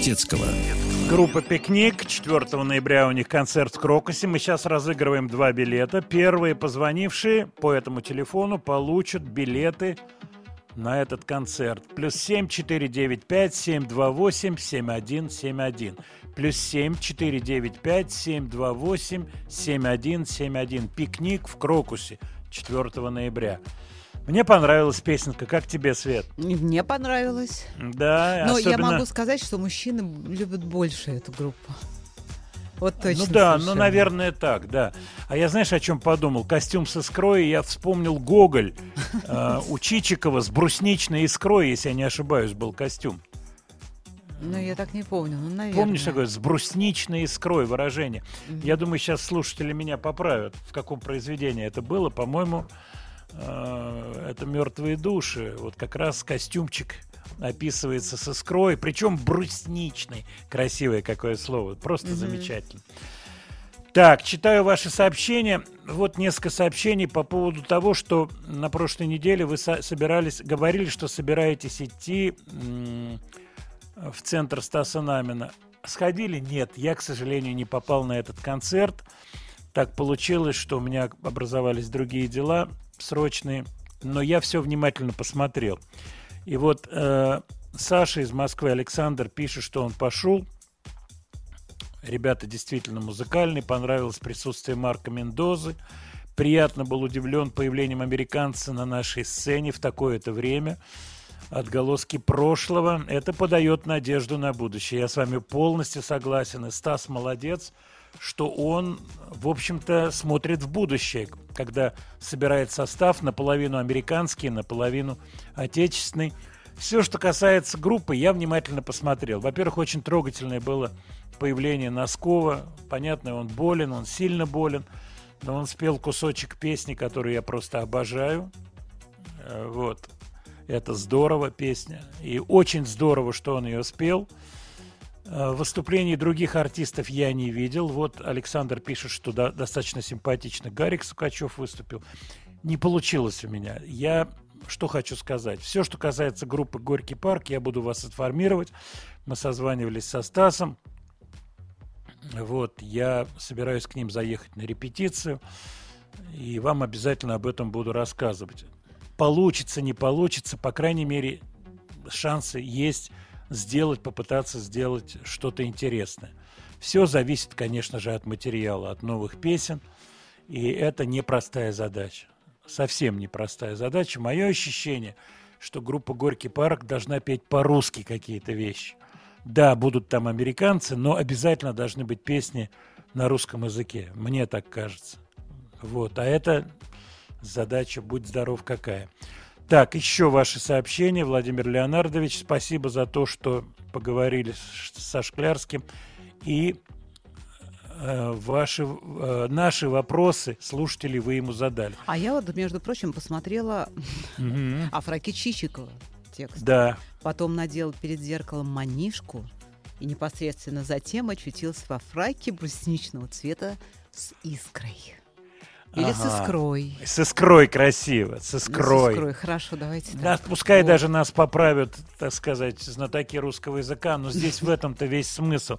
Матецкого. Группа «Пикник». 4 ноября у них концерт в Крокусе. Мы сейчас разыгрываем два билета. Первые позвонившие по этому телефону получат билеты на этот концерт. Плюс 7 495 728 7171. Плюс 7 495 728 7171. «Пикник» в Крокусе 4 ноября. Мне понравилась песенка. Как тебе, Свет? Мне понравилось. Да, Но я особенно- могу сказать, что мужчины любят больше эту группу. Вот точно. Ну да, ну, совершенно. наверное, так, да. А я знаешь, о чем подумал? Костюм с искрой, я вспомнил Гоголь. Э, У Чичикова с брусничной искрой, если я не ошибаюсь, был костюм. Ну, я так не помню. Ну, наверное. Помнишь такое с брусничной искрой выражение? Я думаю, сейчас слушатели меня поправят, в каком произведении это было. По-моему, это мертвые души. Вот как раз костюмчик описывается с искрой, причем брусничный. Красивое какое слово, просто Мгм. замечательно. Так, читаю ваши сообщения. Вот несколько сообщений по поводу того, что на прошлой неделе вы со- собирались, говорили, что собираетесь идти м, в центр Стаса Намина. Сходили? Нет, я, к сожалению, не попал на этот концерт. Так получилось, что у меня образовались другие дела срочные, но я все внимательно посмотрел. И вот э, Саша из Москвы, Александр, пишет, что он пошел. Ребята действительно музыкальные, понравилось присутствие Марка Мендозы. Приятно был удивлен появлением американца на нашей сцене в такое-то время. Отголоски прошлого. Это подает надежду на будущее. Я с вами полностью согласен. И Стас молодец, что он, в общем-то, смотрит в будущее, когда собирает состав наполовину американский, наполовину отечественный. Все, что касается группы, я внимательно посмотрел. Во-первых, очень трогательное было появление Носкова. Понятно, он болен, он сильно болен. Но он спел кусочек песни, которую я просто обожаю. Э, Вот. Это здорово песня. И очень здорово, что он ее спел. Э, Выступлений других артистов я не видел. Вот Александр пишет, что да- достаточно симпатично Гарик Сукачев выступил. Не получилось у меня. Я что хочу сказать. Все, что касается группы «Горький парк», я буду вас информировать. Мы созванивались со Стасом. Вот, я собираюсь к ним заехать на репетицию. И вам обязательно об этом буду рассказывать. Получится, не получится, по крайней мере, шансы есть сделать, попытаться сделать что-то интересное. Все зависит, конечно же, от материала, от новых песен. И это непростая задача. Совсем непростая задача. Мое ощущение, что группа «Горький парк» должна петь по-русски какие-то вещи. Да, будут там американцы, но обязательно должны быть песни на русском языке. Мне так кажется. Вот. А это задача «Будь здоров» какая. Так, еще ваши сообщения. Владимир Леонардович, спасибо за то, что поговорили со Шклярским. И э, ваши, э, наши вопросы, слушатели, вы ему задали. А я вот, между прочим, посмотрела Мгм. Афраки Чичикова текст. Да. Потом надел перед зеркалом манишку и непосредственно затем очутился во фраке брусничного цвета с искрой. Или с Ага. искрой. С искрой красиво, с Ну, искрой. С искрой, хорошо, давайте Да, так. пускай Вот. даже нас поправят, так сказать, знатоки русского языка, но здесь в этом-то весь смысл.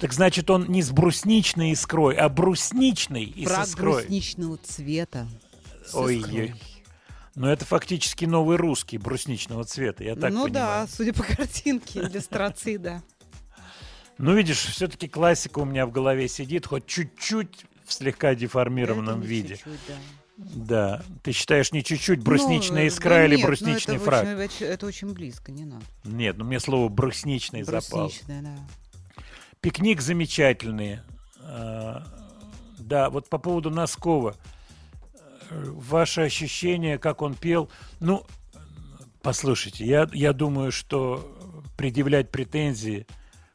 Так значит, он не с брусничной искрой, а брусничный и Фрак с искрой. брусничного цвета с Ой, искрой. ой. Но это фактически новый русский брусничного цвета, я так ну понимаю. да, судя по картинке, иллюстрации, да. Ну, видишь, все-таки классика у меня в голове сидит, хоть чуть-чуть в слегка деформированном не виде. чуть-чуть, да. Да. Ты считаешь не чуть-чуть брусничная Ну, искра да или нет, брусничный это фраг? Очень, это очень близко, не надо. Нет, ну мне слово брусничный запал. Брусничная, да. Пикник замечательный. А, Да, вот по поводу Носкова. Э, Ваше ощущение, как он пел. Ну, послушайте, я, я думаю, что предъявлять претензии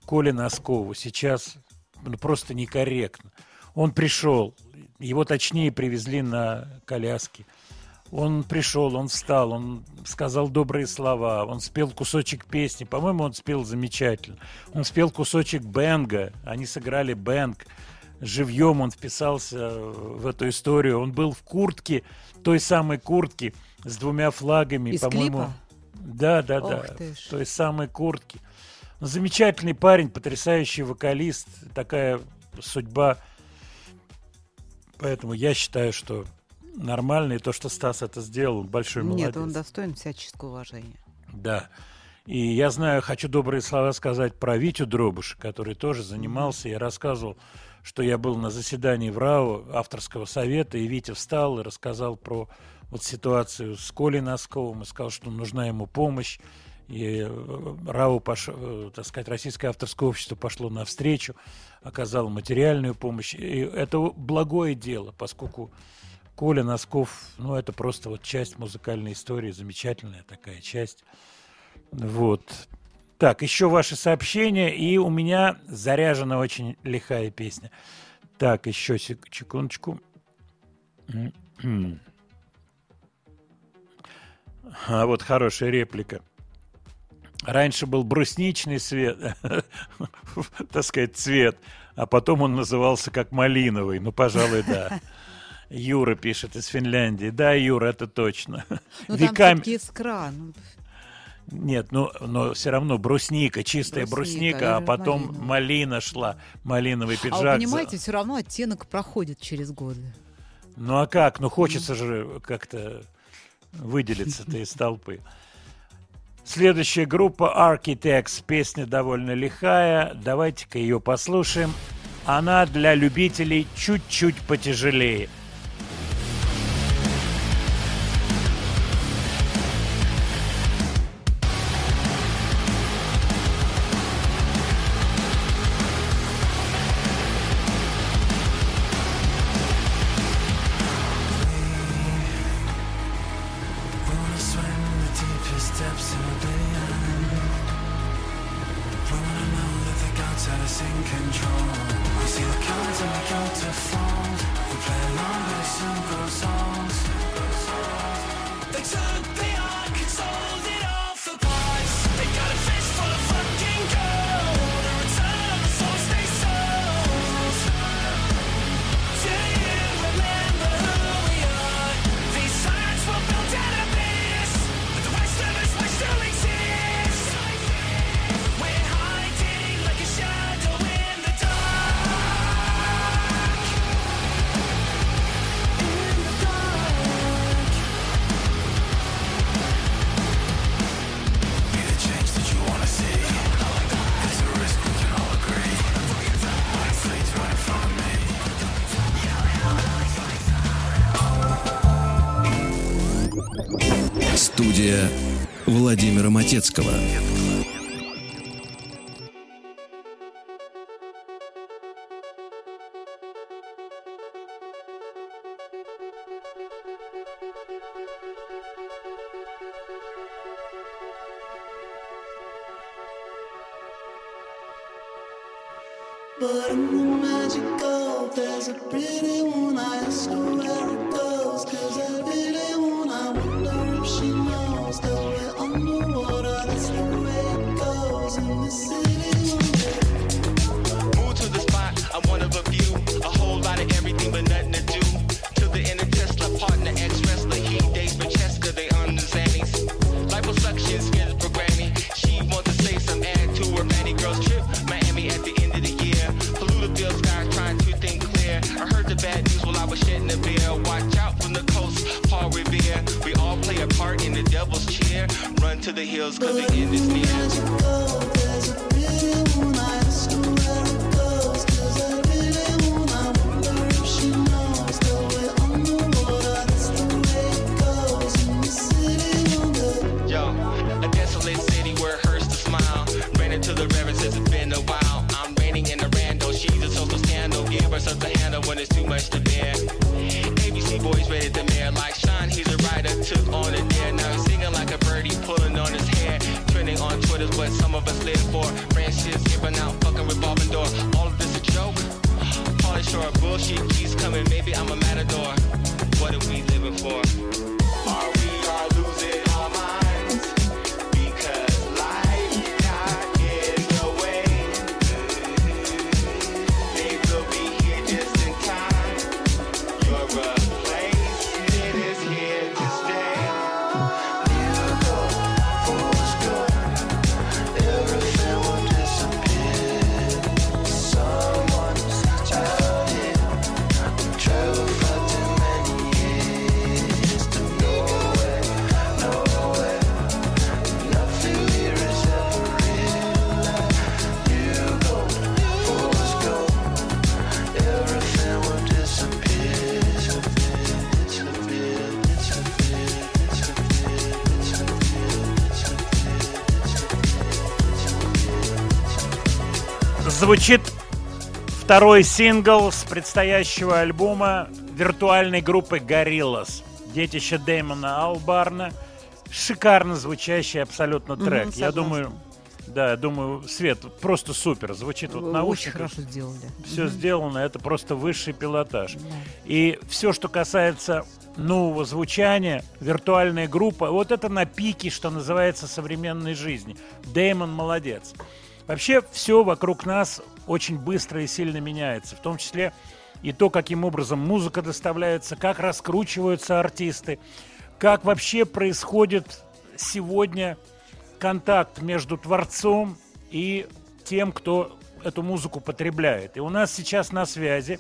Коле Носкову сейчас ну, просто некорректно. Он пришел, его точнее привезли на коляске. Он пришел, он встал, он сказал добрые слова, он спел кусочек песни. По-моему, он спел замечательно. Он спел кусочек бенга, они сыграли бенг. Живьем он вписался в эту историю. Он был в куртке, той самой куртке с двумя флагами, Из по-моему. клипа? Да, да, да. Ох ты. Той самой куртке. Замечательный парень, потрясающий вокалист. Такая судьба. Поэтому я считаю, что нормально. И то, что Стас это сделал, он большой молодец. Нет, он достоин всяческого уважения. Да. И я знаю, хочу добрые слова сказать про Витю Дробыша, который тоже занимался. Я рассказывал, что я был на заседании в РАО авторского совета, и Витя встал и рассказал про вот ситуацию с Колей Носковым и сказал, что нужна ему помощь. И э, РАО, пош... э, так сказать, Российское авторское общество пошло навстречу, оказало материальную помощь. И это благое дело, поскольку Коля Носков, ну, это просто вот часть музыкальной истории, замечательная такая часть. Вот. Так, еще ваши сообщения, и у меня заряжена очень лихая песня. Так, еще сек- секундочку. М-м. А вот хорошая реплика. Раньше был брусничный свет, так сказать, цвет, а потом он назывался как малиновый. Ну, пожалуй, да. Юра пишет из Финляндии. Да, Юра, это точно. Ну, там Веками... все-таки искра. ну, Нет, ну, но все равно брусника, чистая Брусника, брусника, а или потом малина. малина шла, малиновый А пиджак. вы за- понимаете, все равно оттенок проходит через годы. Ну а как? Ну хочется же как-то выделиться-то из толпы. Следующая группа Architects. Песня довольно лихая. Давайте-ка ее послушаем. Она для любителей чуть-чуть потяжелее. Звучит второй сингл с предстоящего альбома виртуальной группы Gorillaz. Детище Дэймона Албарна. Шикарно звучащий абсолютно трек. Я согласна. думаю, да, я думаю, Свет, просто супер. Звучит вот Вы на Очень хорошо сделали. Все Мгм. сделано, это просто высший пилотаж. И все, что касается нового звучания, виртуальная группа, вот это на пике, что называется, современной жизни. Дэймон молодец. Вообще все вокруг нас очень быстро и сильно меняется, в том числе и то, каким образом музыка доставляется, как раскручиваются артисты, как вообще происходит сегодня контакт между творцом и тем, кто эту музыку потребляет. И у нас сейчас на связи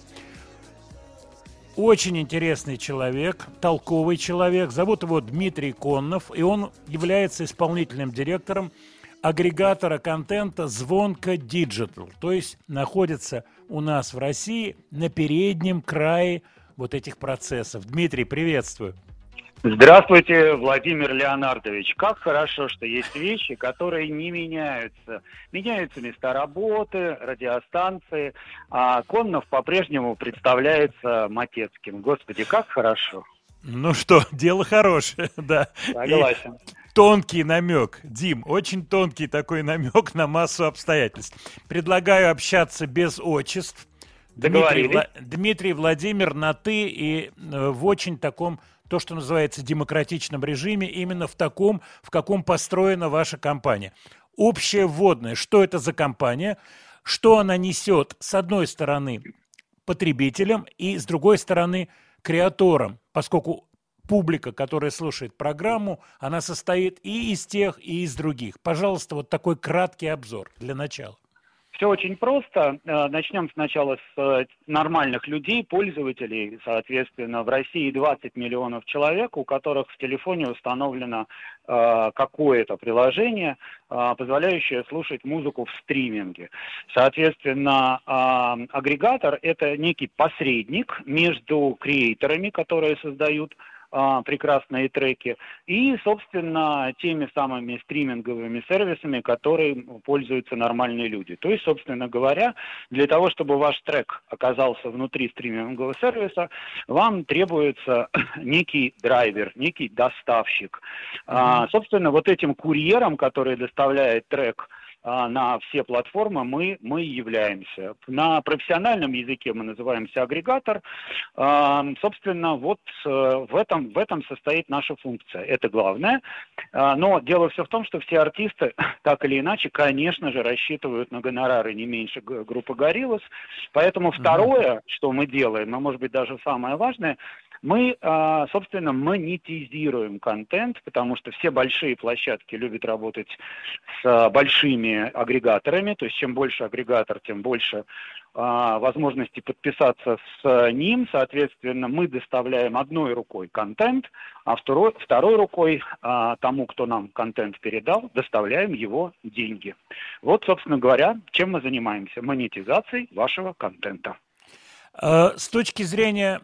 очень интересный человек, толковый человек. Зовут его Дмитрий Коннов, и он является исполнительным директором агрегатора контента Звонка Digital. То есть находится у нас в России на переднем крае вот этих процессов. Дмитрий, приветствую. Здравствуйте, Владимир Леонардович. Как хорошо, что есть вещи, которые не меняются. Меняются места работы, радиостанции, а Коннов по-прежнему представляется Матецким. Господи, как хорошо. Ну что, дело хорошее, да. Согласен. И тонкий намек, Дим, очень тонкий такой намек на массу обстоятельств. Предлагаю общаться без отчеств. Дмитрий. Вла- Дмитрий Владимир на «ты» и э, в очень таком, то, что называется, демократичном режиме, именно в таком, в каком построена ваша компания. Общее вводное, что это за компания, что она несет, с одной стороны, потребителям и, с другой стороны, креаторам, поскольку публика, которая слушает программу, она состоит и из тех, и из других. Пожалуйста, вот такой краткий обзор для начала. Все очень просто. Э, Начнем сначала с э, нормальных людей, пользователей. Соответственно, в России 20 миллионов человек, у которых в телефоне установлено э, какое-то приложение, позволяющее слушать музыку в стриминге. Соответственно, агрегатор – это некий посредник между креаторами, которые создают прекрасные треки, и, собственно, теми самыми стриминговыми сервисами, которые пользуются нормальные люди. То есть, собственно говоря, для того, чтобы ваш трек оказался внутри стримингового сервиса, вам требуется некий драйвер, некий доставщик. А, собственно, вот этим курьером, который доставляет трек а, на все платформы мы, мы являемся. На профессиональном языке мы называемся агрегатор. А, собственно, вот э, в этом, в этом состоит наша функция. Это главное. А, но дело все в том, что все артисты, так или иначе, конечно же, рассчитывают на гонорары не меньше группы Гориллас. Поэтому второе, что мы делаем, а может быть даже самое важное, мы, а, собственно, монетизируем контент, потому что все большие площадки любят работать с а, большими агрегаторами, то есть чем больше агрегатор, тем больше а, возможности подписаться с ним. Соответственно, мы доставляем одной рукой контент, а второй, второй рукой тому, кто нам контент передал, доставляем его деньги. Вот, собственно говоря, чем мы занимаемся? Монетизацией вашего контента. Э, С точки зрения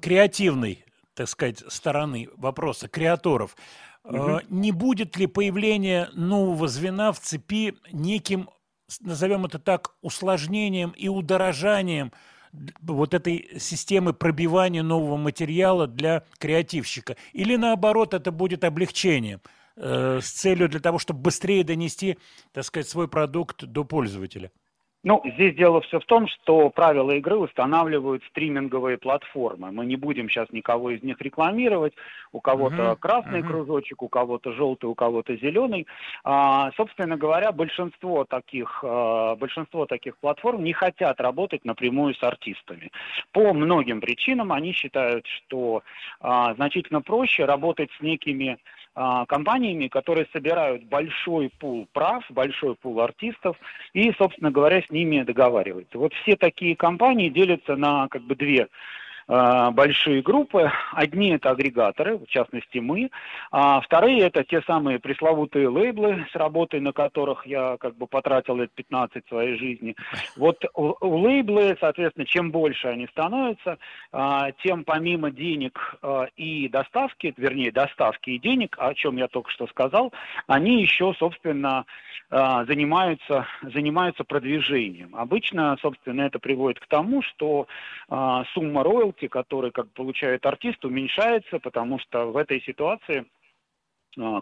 креативной, так сказать, стороны вопроса, креаторов, Мгм. не будет ли появление нового звена в цепи неким, назовем это так, усложнением и удорожанием вот этой системы пробивания нового материала для креативщика? Или наоборот, это будет облегчением э, с целью для того, чтобы быстрее донести, так сказать, свой продукт до пользователя? Ну, здесь дело все в том, что правила игры устанавливают стриминговые платформы. Мы не будем сейчас никого из них рекламировать. У кого-то Мгм, красный мгм. кружочек, у кого-то желтый, у кого-то зеленый. А, собственно говоря, большинство таких, а, большинство таких платформ не хотят работать напрямую с артистами. По многим причинам они считают, что а, значительно проще работать с некими компаниями, которые собирают большой пул прав, большой пул артистов и, собственно говоря, с ними договариваются. Вот все такие компании делятся на как бы две а, большие группы. Одни это агрегаторы, в частности мы, а вторые это те самые пресловутые лейблы, с работой на которых я как бы потратил лет 15 своей жизни. Вот у, лейблы, соответственно, чем больше они становятся, а, тем помимо денег а, и доставки, вернее, доставки и денег, о чем я только что сказал, они еще, собственно, а, занимаются, занимаются продвижением. Обычно, собственно, это приводит к тому, что сумма роялти, который как получает артист, уменьшается, потому что в этой ситуации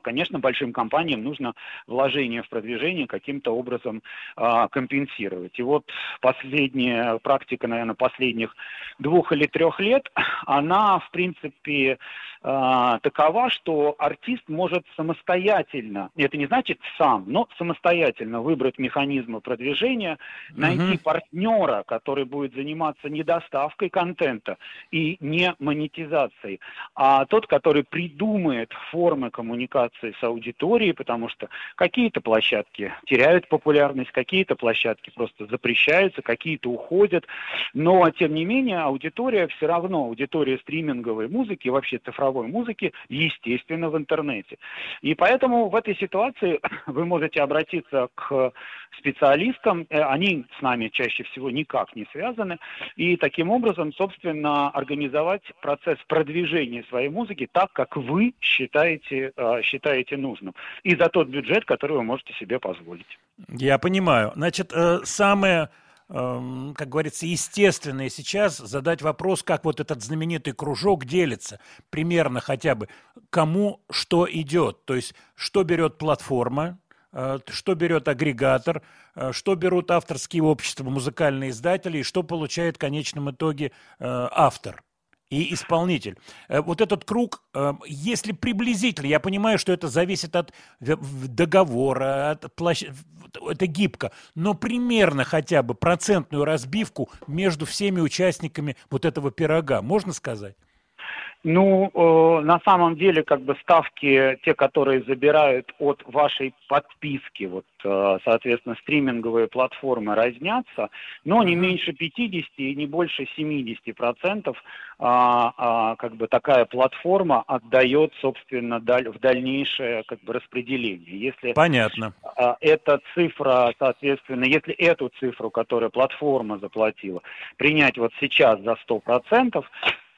Конечно, большим компаниям нужно вложение в продвижение каким-то образом а, компенсировать. И вот последняя практика, наверное, последних двух или трех лет, она, в принципе, а, такова, что артист может самостоятельно, это не значит сам, но самостоятельно выбрать механизмы продвижения, найти Мгм. партнера, который будет заниматься не доставкой контента и не монетизацией, а тот, который придумает формы коммуникации с аудиторией, потому что какие-то площадки теряют популярность, какие-то площадки просто запрещаются, какие-то уходят, но тем не менее аудитория все равно, аудитория стриминговой музыки, вообще цифровой музыки, естественно, в интернете. И поэтому в этой ситуации вы можете обратиться к специалистам, э, они с нами чаще всего никак не связаны, и таким образом, собственно, организовать процесс продвижения своей музыки так, как вы считаете, э, считаете нужным, и за тот бюджет, который вы можете себе позволить. Я понимаю. Значит, э, самое, эм, как говорится, естественное сейчас задать вопрос, как вот этот знаменитый кружок делится, примерно хотя бы, кому что идет. То есть, что берет платформа, э, что берет агрегатор, э, что берут авторские общества, музыкальные издатели, и что получает в конечном итоге автор и исполнитель. Э, Вот этот круг, э, если приблизительно, я понимаю, что это зависит от договора, от площ... это гибко, но примерно хотя бы процентную разбивку между всеми участниками вот этого пирога, можно сказать? Ну, э, на самом деле, как бы ставки, те, которые забирают от вашей подписки, вот, э, соответственно, стриминговые платформы разнятся, но не меньше 50 и не больше 70 процентов а, а, как бы такая платформа отдает, собственно, даль- в дальнейшее как бы распределение. Если Понятно. а, эта цифра, соответственно, если эту цифру, которую платформа заплатила, принять вот сейчас за 100%,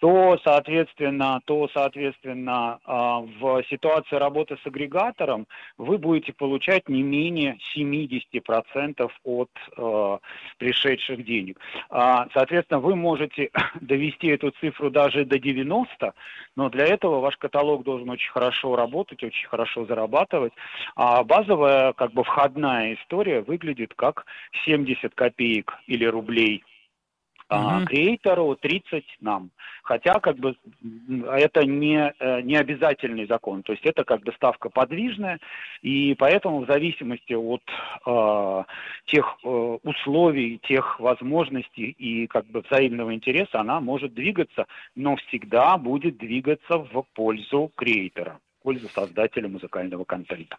то, соответственно, то, соответственно, а, в ситуации работы с агрегатором вы будете получать не менее 70% от э, пришедших денег. А, соответственно, вы можете довести эту цифру даже до 90, но для этого ваш каталог должен очень хорошо работать, очень хорошо зарабатывать. А базовая, как бы входная история выглядит как 70 копеек или рублей а, креатору, 30 нам. Хотя как бы это не, э, не обязательный закон, то есть это как бы ставка подвижная, и поэтому в зависимости от э, тех э, условий, тех возможностей и как бы взаимного интереса она может двигаться, но всегда будет двигаться в пользу креатора, в пользу создателя музыкального контента.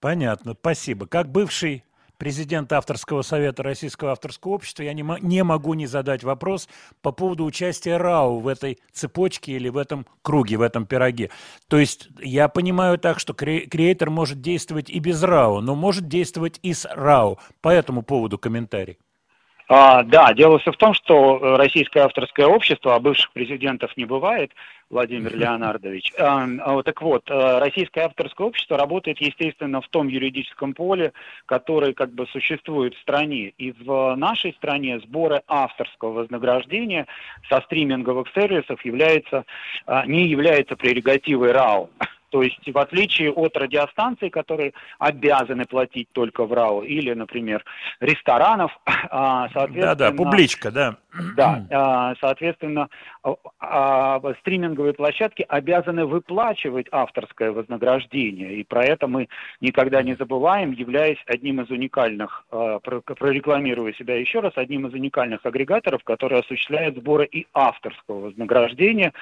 Понятно, спасибо. Как бывший президент авторского совета Российского авторского общества, я не, не могу не задать вопрос по поводу участия РАУ в этой цепочке или в этом круге, в этом пироге. То есть я понимаю так, что кре креатор может действовать и без РАУ, но может действовать и с РАУ. По этому поводу комментарий. А, да, дело все в том, что э, Российское авторское общество, а бывших президентов не бывает, Владимир Леонардович. А, а, так вот, э, Российское авторское общество работает, естественно, в том юридическом поле, который как бы существует в стране. И в нашей стране сборы авторского вознаграждения со стриминговых сервисов является, а, не является прерогативой РАО. То есть в отличие от радиостанций, которые обязаны платить только в РАО, или, например, ресторанов, а, соответственно... Да-да, публичка, да. Да, а, соответственно, а, стриминговые площадки обязаны выплачивать авторское вознаграждение, и про это мы никогда не забываем, являясь одним из уникальных, прорекламируя себя еще раз, одним из уникальных агрегаторов, которые осуществляют сборы и авторского вознаграждения,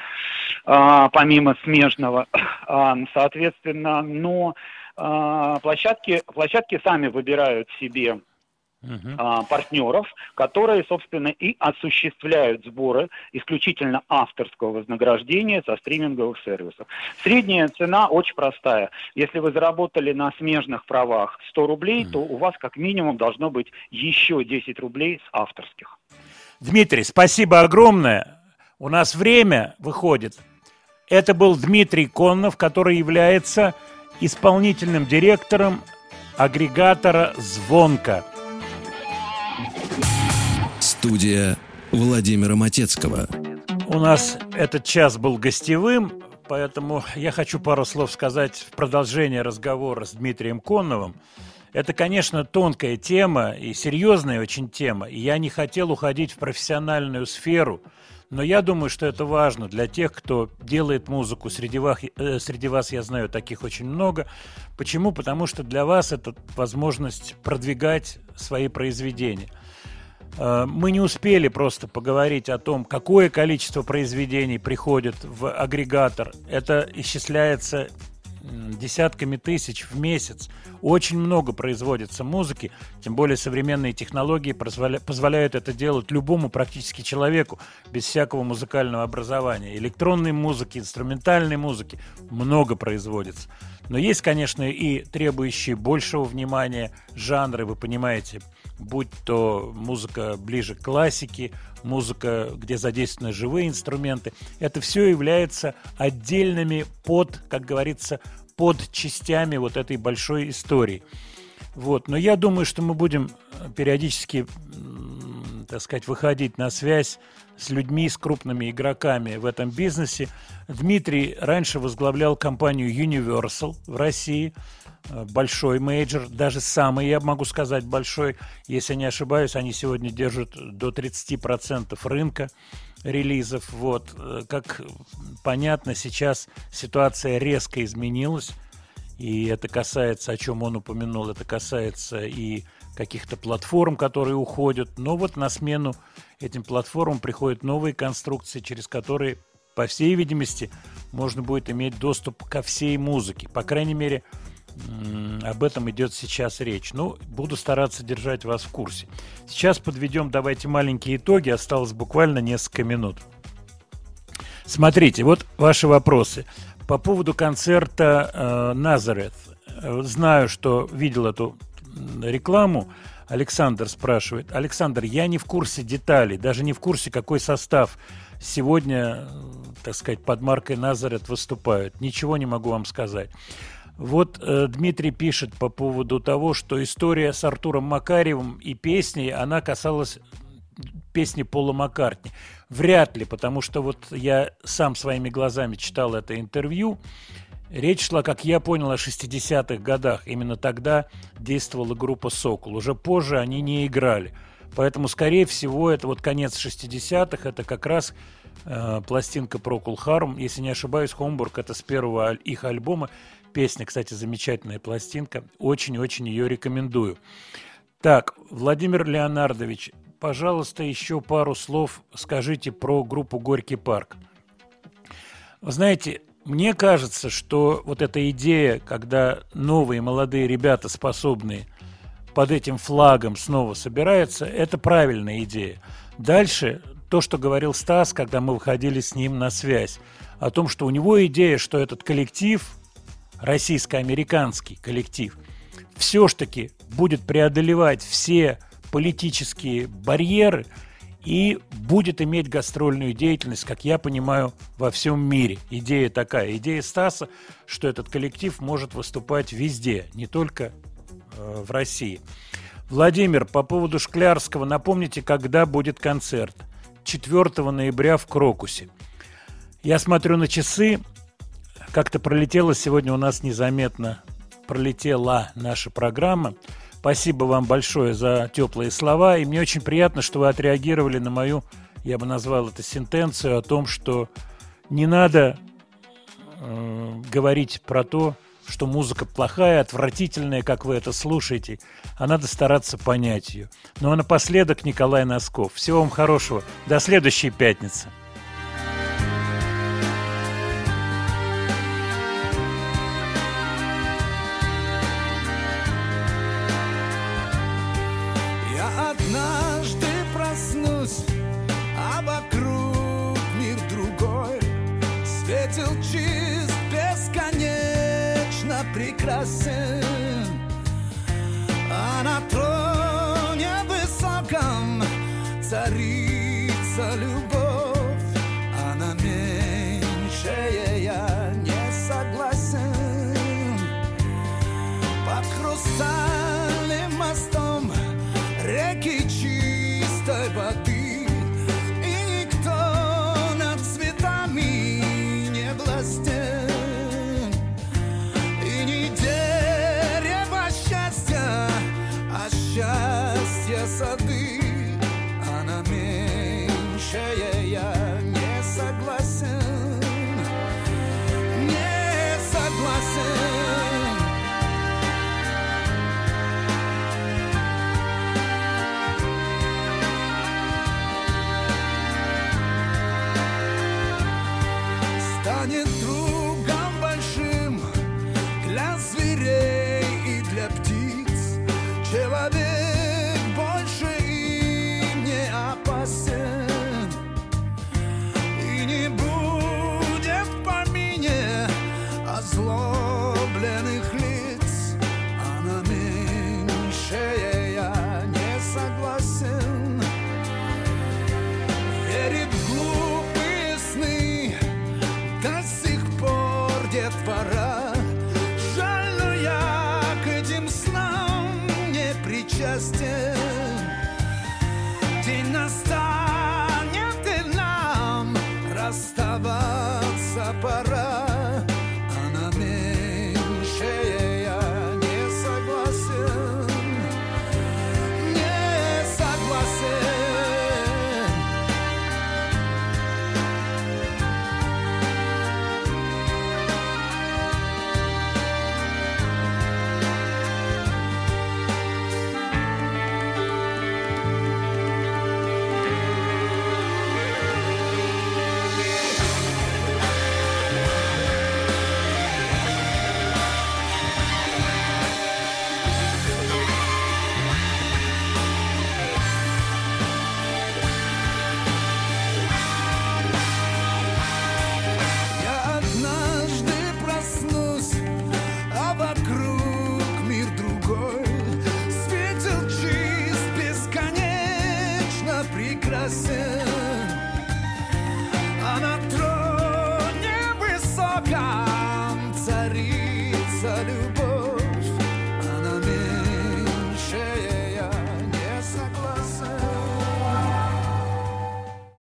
помимо смежного. Соответственно, но площадки, площадки сами выбирают себе uh партнеров, которые, собственно, и осуществляют сборы исключительно авторского вознаграждения со стриминговых сервисов. Средняя цена очень простая. Если вы заработали на смежных правах 100 рублей, uh то у вас как минимум должно быть еще 10 рублей с авторских. Дмитрий, спасибо огромное. У нас время выходит. Это был Дмитрий Коннов, который является исполнительным директором агрегатора «Звонка». Студия Владимира Матецкого. У нас этот час был гостевым, поэтому я хочу пару слов сказать в продолжение разговора с Дмитрием Конновым. Это, конечно, тонкая тема и серьезная очень тема, и я не хотел уходить в профессиональную сферу – но я думаю, что это важно для тех, кто делает музыку. Среди вас, э, среди вас я знаю таких очень много. Почему? Потому что для вас это возможность продвигать свои произведения. Э, мы не успели просто поговорить о том, какое количество произведений приходит в агрегатор. Это исчисляется десятками тысяч в месяц. Очень много производится музыки, тем более современные технологии позволяют это делать любому практически человеку без всякого музыкального образования. Электронной музыки, инструментальной музыки много производится. Но есть, конечно, и требующие большего внимания жанры, вы понимаете, будь то музыка ближе к классике, музыка, где задействованы живые инструменты. Это все является отдельными под, как говорится, под частями вот этой большой истории. Вот. Но я думаю, что мы будем э, периодически, так сказать, выходить на связь с людьми, с крупными игроками в этом бизнесе. Дмитрий раньше возглавлял компанию Universal в России, большой major, даже самый, я могу сказать, большой, если не ошибаюсь, они сегодня держат до 30% рынка релизов. Вот. Э, как понятно, сейчас ситуация резко изменилась, и это касается, о чем он упомянул, это касается и каких-то платформ, которые уходят. Но вот на смену этим платформам приходят новые конструкции, через которые, по всей видимости, можно будет иметь доступ ко всей музыке. По крайней мере, об этом идет сейчас речь. Ну, буду стараться держать вас в курсе. Сейчас подведем, давайте, маленькие итоги. Осталось буквально несколько минут. Смотрите, вот ваши вопросы. По поводу концерта э, Назарет. Знаю, что видел эту рекламу. Александр спрашивает. Александр, я не в курсе деталей, даже не в курсе, какой состав сегодня, э, так сказать, под маркой Назарет выступают. Ничего не могу вам сказать. Вот э, Дмитрий пишет по поводу того, что история с Артуром Макаревым и песней, она касалась песни Пола Маккартни. Вряд ли, потому что вот я сам своими глазами читал это интервью. Речь шла, как я понял, о 60-х годах. Именно тогда действовала группа «Сокол». Уже позже они не играли. Поэтому, скорее всего, это вот конец 60-х, это как раз э, пластинка Procol Harum. Если не ошибаюсь, Хомбург это с первого аль- их альбома. Песня, кстати, замечательная пластинка. Очень-очень ее рекомендую. Так, Владимир Леонардович, пожалуйста, еще пару слов скажите про группу «Горький парк». Вы знаете, мне кажется, что вот эта идея, когда новые молодые ребята, способные под этим флагом снова собираются, это правильная идея. Дальше то, что говорил Стас, когда мы выходили с ним на связь, о том, что у него идея, что этот коллектив, российско-американский коллектив, все ж таки будет преодолевать все политические барьеры и будет иметь гастрольную деятельность, как я понимаю, во всем мире. Идея такая. Идея Стаса, что этот коллектив может выступать везде, не только э, в России. Владимир, по поводу Шклярского, напомните, когда будет концерт? 4 ноября в Крокусе. Я смотрю на часы, как-то пролетела сегодня у нас незаметно, пролетела наша программа. Спасибо вам большое за теплые слова. И мне очень приятно, что вы отреагировали на мою, я бы назвал это сентенцию, о том, что не надо э, говорить про то, что музыка плохая, отвратительная, как вы это слушаете, а надо стараться понять ее. Ну а напоследок Николай Носков. Всего вам хорошего. До следующей пятницы. democracia.